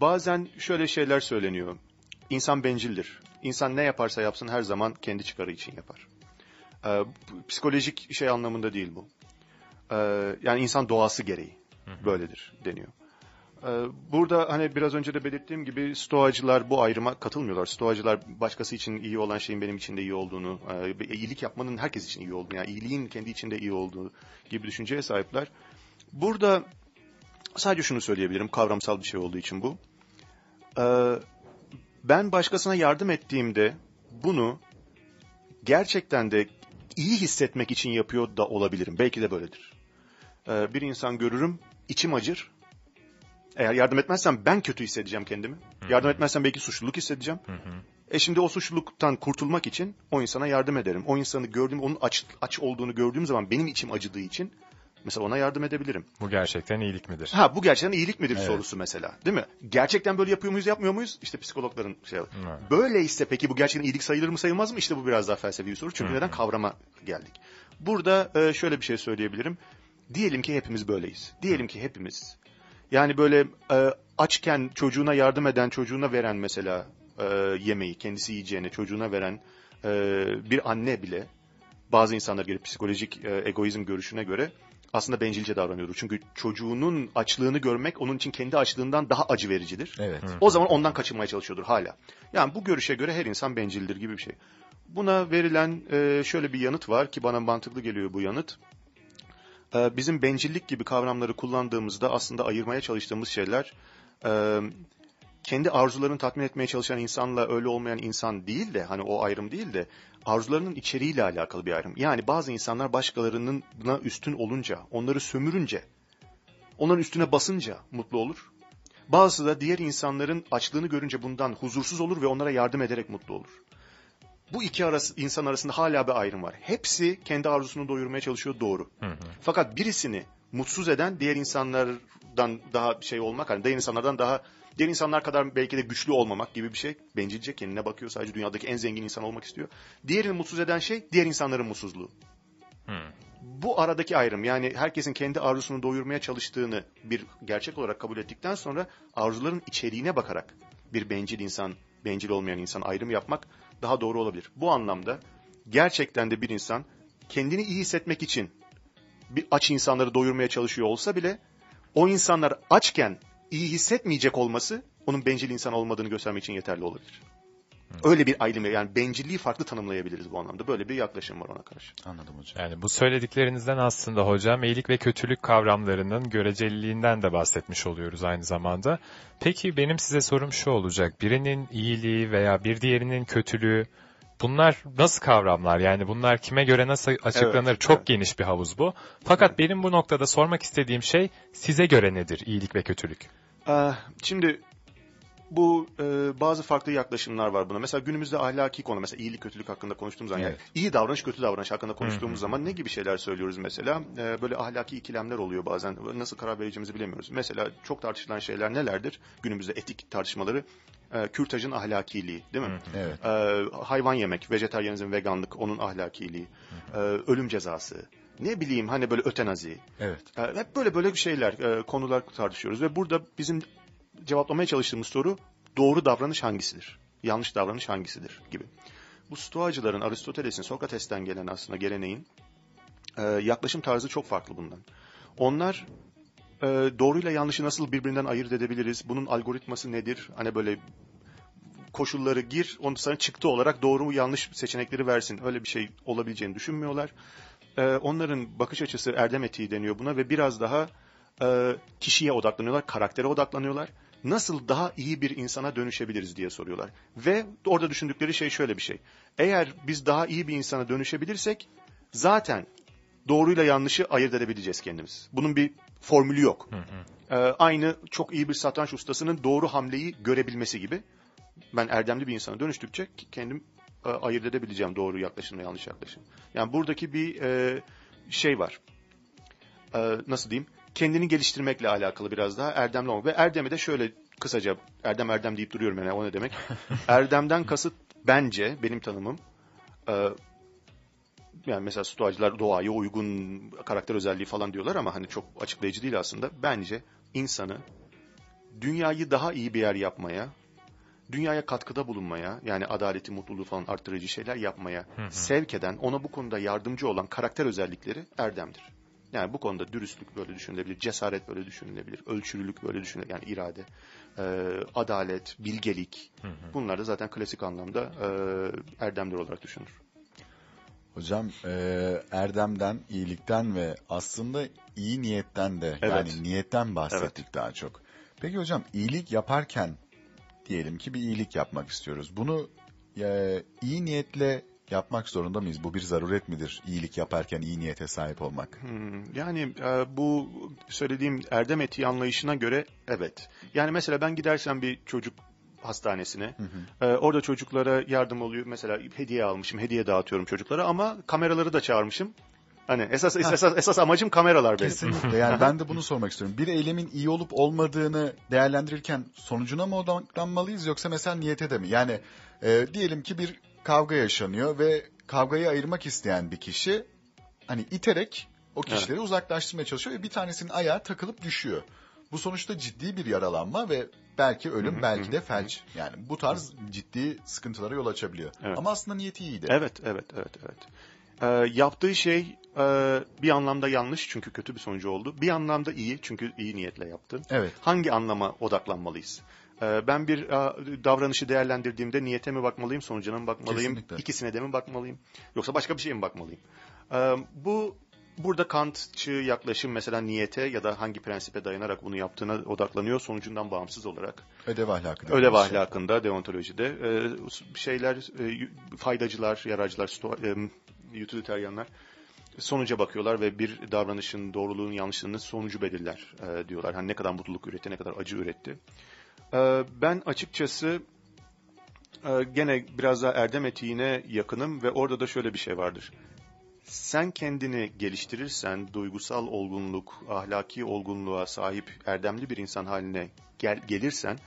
bazen şöyle şeyler söyleniyor. İnsan bencildir. İnsan ne yaparsa yapsın her zaman kendi çıkarı için yapar. Ee, psikolojik şey anlamında değil bu. Ee, yani insan doğası gereği böyledir deniyor. Ee, Burada hani biraz önce de belirttiğim gibi stoacılar bu ayrıma katılmıyorlar. Stoacılar başkası için iyi olan şeyin benim için de iyi olduğunu, e, iyilik yapmanın herkes için iyi olduğunu, yani iyiliğin kendi içinde iyi olduğu gibi düşünceye sahipler. Burada sadece şunu söyleyebilirim, kavramsal bir şey olduğu için bu. Ee, Ben başkasına yardım ettiğimde bunu gerçekten de iyi hissetmek için yapıyor da olabilirim. Belki de böyledir. Ee, Bir insan görürüm, içim acır, eğer yardım etmezsem ben kötü hissedeceğim kendimi. Yardım etmezsem belki suçluluk hissedeceğim. E şimdi o suçluluktan kurtulmak için o insana yardım ederim. O insanı gördüğüm, onun aç, aç olduğunu gördüğüm zaman benim içim acıdığı için mesela ona yardım edebilirim. Bu gerçekten iyilik midir? Ha bu gerçekten iyilik midir Evet. sorusu mesela değil mi? Gerçekten böyle yapıyor muyuz yapmıyor muyuz? İşte psikologların şey. Evet. Böyleyse peki bu gerçekten iyilik sayılır mı sayılmaz mı? İşte bu biraz daha felsefi bir soru. Çünkü neden kavrama geldik. Burada e, şöyle bir şey söyleyebilirim. Diyelim ki hepimiz böyleyiz. Diyelim ki hepimiz yani böyle e, açken çocuğuna yardım eden, çocuğuna veren mesela e, yemeği, kendisi yiyeceğine çocuğuna veren bir anne bile bazı insanlar göre psikolojik egoizm görüşüne göre aslında bencilce davranıyordur. Çünkü çocuğunun açlığını görmek onun için kendi açlığından daha acı vericidir. Evet. O zaman ondan kaçınmaya çalışıyordur hala. Yani bu görüşe göre her insan bencildir gibi bir şey. Buna verilen e, şöyle bir yanıt var ki bana mantıklı geliyor bu yanıt. E, bizim bencillik gibi kavramları kullandığımızda aslında ayırmaya çalıştığımız şeyler e, kendi arzularını tatmin etmeye çalışan insanla öyle olmayan insan değil de hani o ayrım değil de arzularının içeriğiyle alakalı bir ayrım. Yani bazı insanlar başkalarının buna üstün olunca, onları sömürünce, onların üstüne basınca mutlu olur. Bazısı da diğer insanların açlığını görünce bundan huzursuz olur ve onlara yardım ederek mutlu olur. Bu iki arası, insan arasında hala bir ayrım var. Hepsi kendi arzusunu doyurmaya çalışıyor doğru. Fakat birisini mutsuz eden diğer insanlardan daha şey olmak, hani diğer insanlardan daha diğer insanlar kadar belki de güçlü olmamak gibi bir şey. Bencilce kendine bakıyor sadece dünyadaki en zengin insan olmak istiyor. Diğerini mutsuz eden şey diğer insanların mutsuzluğu. Bu aradaki ayrım yani herkesin kendi arzusunu doyurmaya çalıştığını bir gerçek olarak kabul ettikten sonra arzuların içeriğine bakarak bir bencil insan, bencil olmayan insan ayrım yapmak daha doğru olabilir. Bu anlamda gerçekten de bir insan kendini iyi hissetmek için bir aç insanları doyurmaya çalışıyor olsa bile o insanlar açken iyi hissetmeyecek olması onun bencil insan olmadığını göstermek için yeterli olabilir. Öyle bir ayrım yani bencilliği farklı tanımlayabiliriz bu anlamda. Böyle bir yaklaşım var ona karşı. Anladım hocam. Yani bu söylediklerinizden aslında hocam iyilik ve kötülük kavramlarının göreceliliğinden de bahsetmiş oluyoruz aynı zamanda. Peki benim size sorum şu olacak. Birinin iyiliği veya bir diğerinin kötülüğü bunlar nasıl kavramlar? Yani bunlar kime göre nasıl açıklanır? Evet, Çok evet. geniş bir havuz bu. Fakat benim bu noktada sormak istediğim şey size göre nedir iyilik ve kötülük? Ee, şimdi bu e, bazı farklı yaklaşımlar var buna. Mesela günümüzde ahlaki konu, mesela iyilik kötülük hakkında konuştuğumuz zaman, yani Evet. iyi davranış kötü davranış hakkında konuştuğumuz zaman ne gibi şeyler söylüyoruz mesela? Ee, böyle ahlaki ikilemler oluyor bazen. Nasıl karar vereceğimizi bilemiyoruz. Mesela çok tartışılan şeyler nelerdir? Günümüzde etik tartışmaları. Ee, kürtajın ahlakiliği değil mi? Evet. Ee, hayvan yemek, vejetaryenizm, veganlık, onun ahlakiliği, Ee, ölüm cezası, ne bileyim hani böyle ötenazi, Evet. ee, Hep böyle böyle bir şeyler, e, konular tartışıyoruz ve burada bizim cevaplamaya çalıştığımız soru doğru davranış hangisidir? Yanlış davranış hangisidir gibi. bu Stoacıların, Aristoteles'in, Sokrates'ten gelen aslında geleneğin e, yaklaşım tarzı çok farklı bundan. Onlar e, doğruyla yanlışı nasıl birbirinden ayırt edebiliriz? Bunun algoritması nedir? Hani böyle koşulları gir, ondan sonra çıktı olarak doğru mu yanlış seçenekleri versin. Öyle bir şey olabileceğini düşünmüyorlar. E, onların bakış açısı erdem etiği deniyor buna ve biraz daha e, kişiye odaklanıyorlar, karaktere odaklanıyorlar. Nasıl daha iyi bir insana dönüşebiliriz diye soruyorlar. Ve orada düşündükleri şey şöyle bir şey. Eğer biz daha iyi bir insana dönüşebilirsek zaten doğruyla yanlışı ayırt edebileceğiz kendimiz. Bunun bir formülü yok. Ee, aynı çok iyi bir satranç ustasının doğru hamleyi görebilmesi gibi. Ben erdemli bir insana dönüştükçe kendim e, ayırt edebileceğim doğru yaklaşımla yanlış yaklaşım. Yani buradaki bir e, şey var. E, nasıl diyeyim? Kendini geliştirmekle alakalı biraz daha erdemli olmak. Ve erdemi de şöyle kısaca erdem erdem deyip duruyorum yani o ne demek? (laughs) Erdemden kasıt bence benim tanımım e, yani mesela stoacılar doğaya uygun karakter özelliği falan diyorlar ama hani çok açıklayıcı değil aslında. Bence insanı dünyayı daha iyi bir yer yapmaya, dünyaya katkıda bulunmaya, yani adaleti, mutluluğu falan arttırıcı şeyler yapmaya sevk eden, ona bu konuda yardımcı olan karakter özellikleri erdemdir. Yani bu konuda dürüstlük böyle düşünülebilir, cesaret böyle düşünülebilir, ölçülülük böyle düşünülebilir, yani irade, e, adalet, bilgelik. Bunlar da zaten klasik anlamda e, erdemler olarak düşünülür. Hocam e, erdemden, iyilikten ve aslında iyi niyetten de Evet. yani niyetten bahsettik daha çok. Peki hocam iyilik yaparken diyelim ki bir iyilik yapmak istiyoruz. Bunu e, iyi niyetle yapmak zorunda mıyız? Bu bir zaruret midir? İyilik yaparken iyi niyete sahip olmak. Hmm, Yani e, bu söylediğim erdem etiği anlayışına göre evet. Yani mesela ben gidersem bir çocuk hastanesine, e, orada çocuklara yardım oluyor. Mesela hediye almışım, hediye dağıtıyorum çocuklara ama kameraları da çağırmışım. Hani esas esas esas amacım kameralar benim. Kesinlikle. Yani ben de bunu sormak istiyorum. Bir eylemin iyi olup olmadığını değerlendirirken sonucuna mı odaklanmalıyız yoksa mesela niyete de mi? Yani e, diyelim ki bir kavga yaşanıyor ve kavgayı ayırmak isteyen bir kişi hani iterek o kişileri uzaklaştırmaya çalışıyor ve bir tanesinin ayağı takılıp düşüyor. Bu sonuçta ciddi bir yaralanma ve belki ölüm belki de felç. Yani bu tarz ciddi sıkıntılara yol açabiliyor. Evet. Ama aslında niyeti iyiydi. Evet, evet, evet, evet. Ee, yaptığı şey e, bir anlamda yanlış çünkü kötü bir sonucu oldu. Bir anlamda iyi çünkü iyi niyetle yaptı. Evet. Hangi anlama odaklanmalıyız? Ee, ben bir davranışı değerlendirdiğimde niyete mi bakmalıyım, sonucuna mı bakmalıyım, Kesinlikle. ikisine de mi bakmalıyım, yoksa başka bir şeye mi bakmalıyım? Ee, bu burada Kantçı yaklaşım mesela niyete ya da hangi prensipe dayanarak bunu yaptığına odaklanıyor sonucundan bağımsız olarak. Ödev ahlakı. Ödev şey. ahlakında, deontolojide e, şeyler, e, faydacılar, yararcılar, e, utilitarianlar sonuca bakıyorlar ve bir davranışın doğruluğun yanlışlığını sonucu belirler e, diyorlar. Hani ne kadar mutluluk üretti, ne kadar acı üretti. E, ben açıkçası e, gene biraz daha erdem etiğine yakınım ve orada da şöyle bir şey vardır. Sen kendini geliştirirsen, duygusal olgunluk, ahlaki olgunluğa sahip erdemli bir insan haline gel- gelirsen,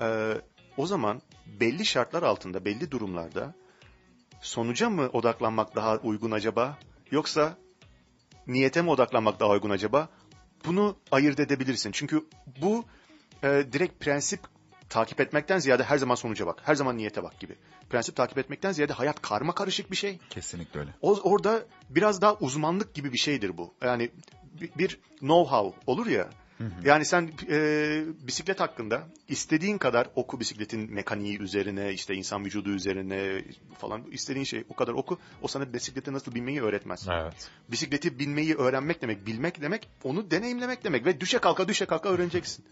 e, o zaman belli şartlar altında, belli durumlarda sonuca mı odaklanmak daha uygun acaba? Yoksa niyete mi odaklanmak daha uygun acaba? Bunu ayırt edebilirsin. Çünkü bu e, direkt prensip takip etmekten ziyade her zaman sonuca bak, her zaman niyete bak gibi. Prensip takip etmekten ziyade hayat karma karışık bir şey. Kesinlikle öyle. O, orada biraz daha uzmanlık gibi bir şeydir bu. Yani bir, bir know-how olur ya. Yani sen e, bisiklet hakkında istediğin kadar oku bisikletin mekaniği üzerine, işte insan vücudu üzerine falan istediğin şey o kadar oku. O sana bisiklete nasıl binmeyi öğretmez. Evet. Bisikleti binmeyi öğrenmek demek, bilmek demek, onu deneyimlemek demek ve düşe kalka düşe kalka öğreneceksin.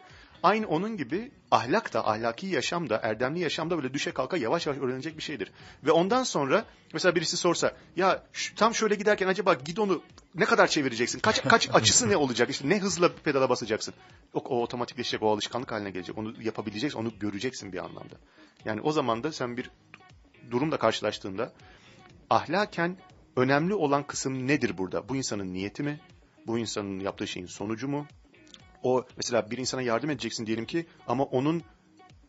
Aynı onun gibi ahlak da, ahlaki yaşam da, erdemli yaşam da böyle düşe kalka yavaş yavaş öğrenecek bir şeydir. Ve ondan sonra mesela birisi sorsa, ya şu- tam şöyle giderken acaba gidonu ne kadar çevireceksin? Kaç kaç (laughs) açısı ne olacak? İşte ne hızla pedala basacaksın? O, o otomatikleşecek, o alışkanlık haline gelecek. Onu yapabileceksin, onu göreceksin bir anlamda. Yani o zaman da sen bir durumla karşılaştığında ahlaken önemli olan kısım nedir burada? Bu insanın niyeti mi? Bu insanın yaptığı şeyin sonucu mu? O mesela bir insana yardım edeceksin diyelim ki ama onun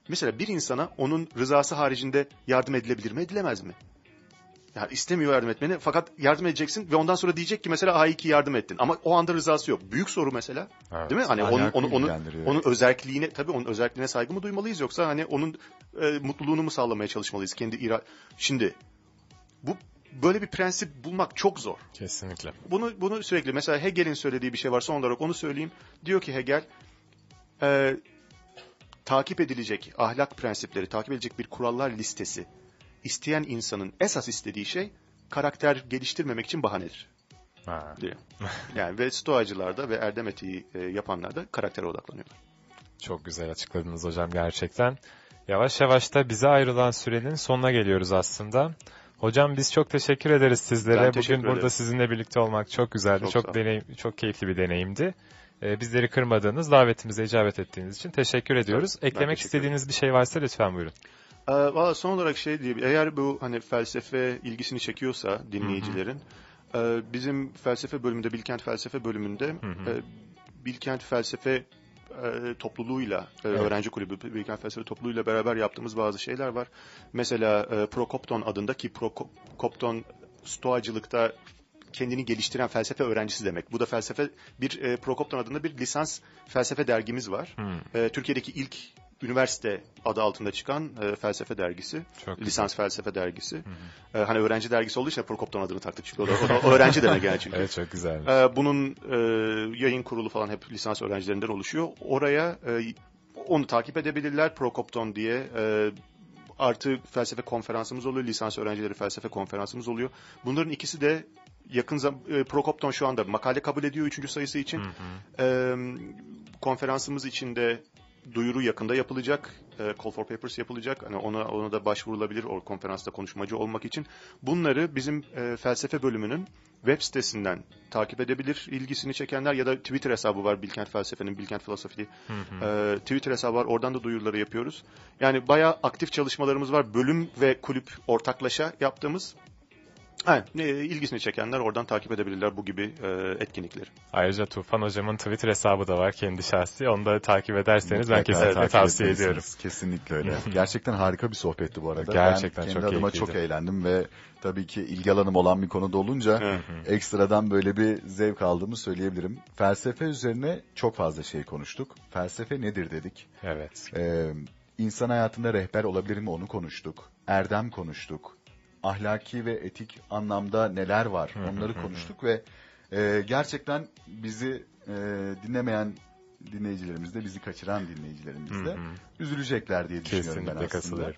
mesela bir insana onun rızası haricinde yardım edilebilir mi edilemez mi? Yani istemiyor yardım etmeni fakat yardım edeceksin ve ondan sonra diyecek ki mesela ay ki yardım ettin ama o anda rızası yok. Büyük soru mesela. Evet. Değil mi? Hani onun onun onun, onun özelliğine tabii onun özelliğine saygı mı duymalıyız yoksa hani onun e, mutluluğunu mu sağlamaya çalışmalıyız kendi ira Şimdi bu böyle bir prensip bulmak çok zor. Kesinlikle. Bunu bunu sürekli mesela Hegel'in söylediği bir şey var son olarak onu söyleyeyim. Diyor ki Hegel e, takip edilecek ahlak prensipleri, takip edilecek bir kurallar listesi isteyen insanın esas istediği şey karakter geliştirmemek için bahanedir Ha. diyor. Yani ve stoacılarda ve erdem etiği e, yapanlar da karaktere odaklanıyorlar. Çok güzel açıkladınız hocam gerçekten. Yavaş yavaş da bize ayrılan sürenin sonuna geliyoruz aslında. Hocam biz çok teşekkür ederiz sizlere. Ben Bugün teşekkür burada ederim. sizinle birlikte olmak çok güzeldi. Çok Çok, deneyim, çok keyifli bir deneyimdi. Ee, bizleri kırmadığınız, davetimize icabet ettiğiniz için teşekkür ediyoruz. Ben Eklemek teşekkür istediğiniz bir şey varsa lütfen buyurun. Ee, Valla son olarak şey diyeyim. Eğer bu hani felsefe ilgisini çekiyorsa dinleyicilerin e, bizim felsefe bölümünde Bilkent felsefe bölümünde hı. e, Bilkent felsefe e, topluluğuyla e, Evet. öğrenci kulübü Bilkent felsefe topluluğuyla beraber yaptığımız bazı şeyler var. Mesela e, Prokopton adında ki Prokopton stoacılıkta kendini geliştiren felsefe öğrencisi demek. Bu da felsefe bir e, Prokopton adında bir lisans felsefe dergimiz var. Hmm, E, Türkiye'deki ilk üniversite adı altında çıkan e, felsefe dergisi. çok güzel. Lisans felsefe dergisi. E, hani öğrenci dergisi olduğu için Prokopton adını taktık çünkü o da, o da öğrenci demek yani çünkü. (laughs) Evet çok güzel. E, bunun e, yayın kurulu falan hep lisans öğrencilerinden oluşuyor. Oraya e, onu takip edebilirler Prokopton diye. E, artı felsefe konferansımız oluyor. Lisans öğrencileri felsefe konferansımız oluyor. Bunların ikisi de yakın zam e, Prokopton şu anda makale kabul ediyor üçüncü sayısı için. Hı hı. Ee, konferansımız içinde duyuru yakında yapılacak. Ee, call for papers yapılacak. Hani ona ona da başvurulabilir o konferansta konuşmacı olmak için. Bunları bizim e, felsefe bölümünün web sitesinden takip edebilir ilgisini çekenler ya da Twitter hesabı var Bilkent Felsefe'nin Bilkent hı. ee, Twitter hesabı var. Oradan da duyuruları yapıyoruz. Yani bayağı aktif çalışmalarımız var. Bölüm ve kulüp ortaklaşa yaptığımız. Ha, e, ilgisini çekenler oradan takip edebilirler bu gibi e, etkinlikleri. Ayrıca Tufan hocamın Twitter hesabı da var kendi şahsi. Onu da takip ederseniz ben Mutlaka kesinlikle takip tavsiye ediyorum. Kesinlikle öyle. (laughs) Gerçekten harika bir sohbetti bu arada. Gerçekten ben çok kendi adıma keyifliydi. çok eğlendim ve tabii ki ilgi alanım olan bir konuda olunca Evet. ekstradan böyle bir zevk aldığımı söyleyebilirim. Felsefe üzerine çok fazla şey konuştuk. Felsefe nedir dedik. Evet. Ee, insan hayatında rehber olabilir mi onu konuştuk. Erdem konuştuk. Ahlaki ve etik anlamda neler var onları konuştuk ve e, gerçekten bizi e, dinlemeyen dinleyicilerimiz de bizi kaçıran dinleyicilerimiz de üzülecekler diye düşünüyorum ben Kesinlikle aslında. katılıyorum.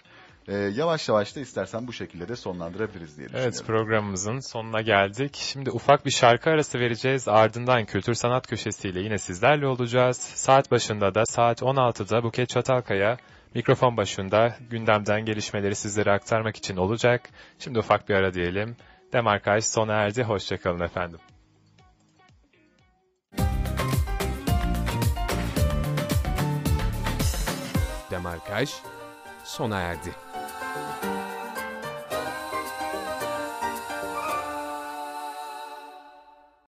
Ee, yavaş yavaş da istersen bu şekilde de sonlandırabiliriz diye Evet düşünüyorum. programımızın sonuna geldik. Şimdi ufak bir şarkı arası vereceğiz. Ardından kültür sanat köşesiyle yine sizlerle olacağız. Saat başında da saat 16'da Buket Çatalkaya mikrofon başında gündemden gelişmeleri sizlere aktarmak için olacak. Şimdi ufak bir ara diyelim. Demarkaj sona erdi. Hoşçakalın efendim. Demarkaj sona erdi.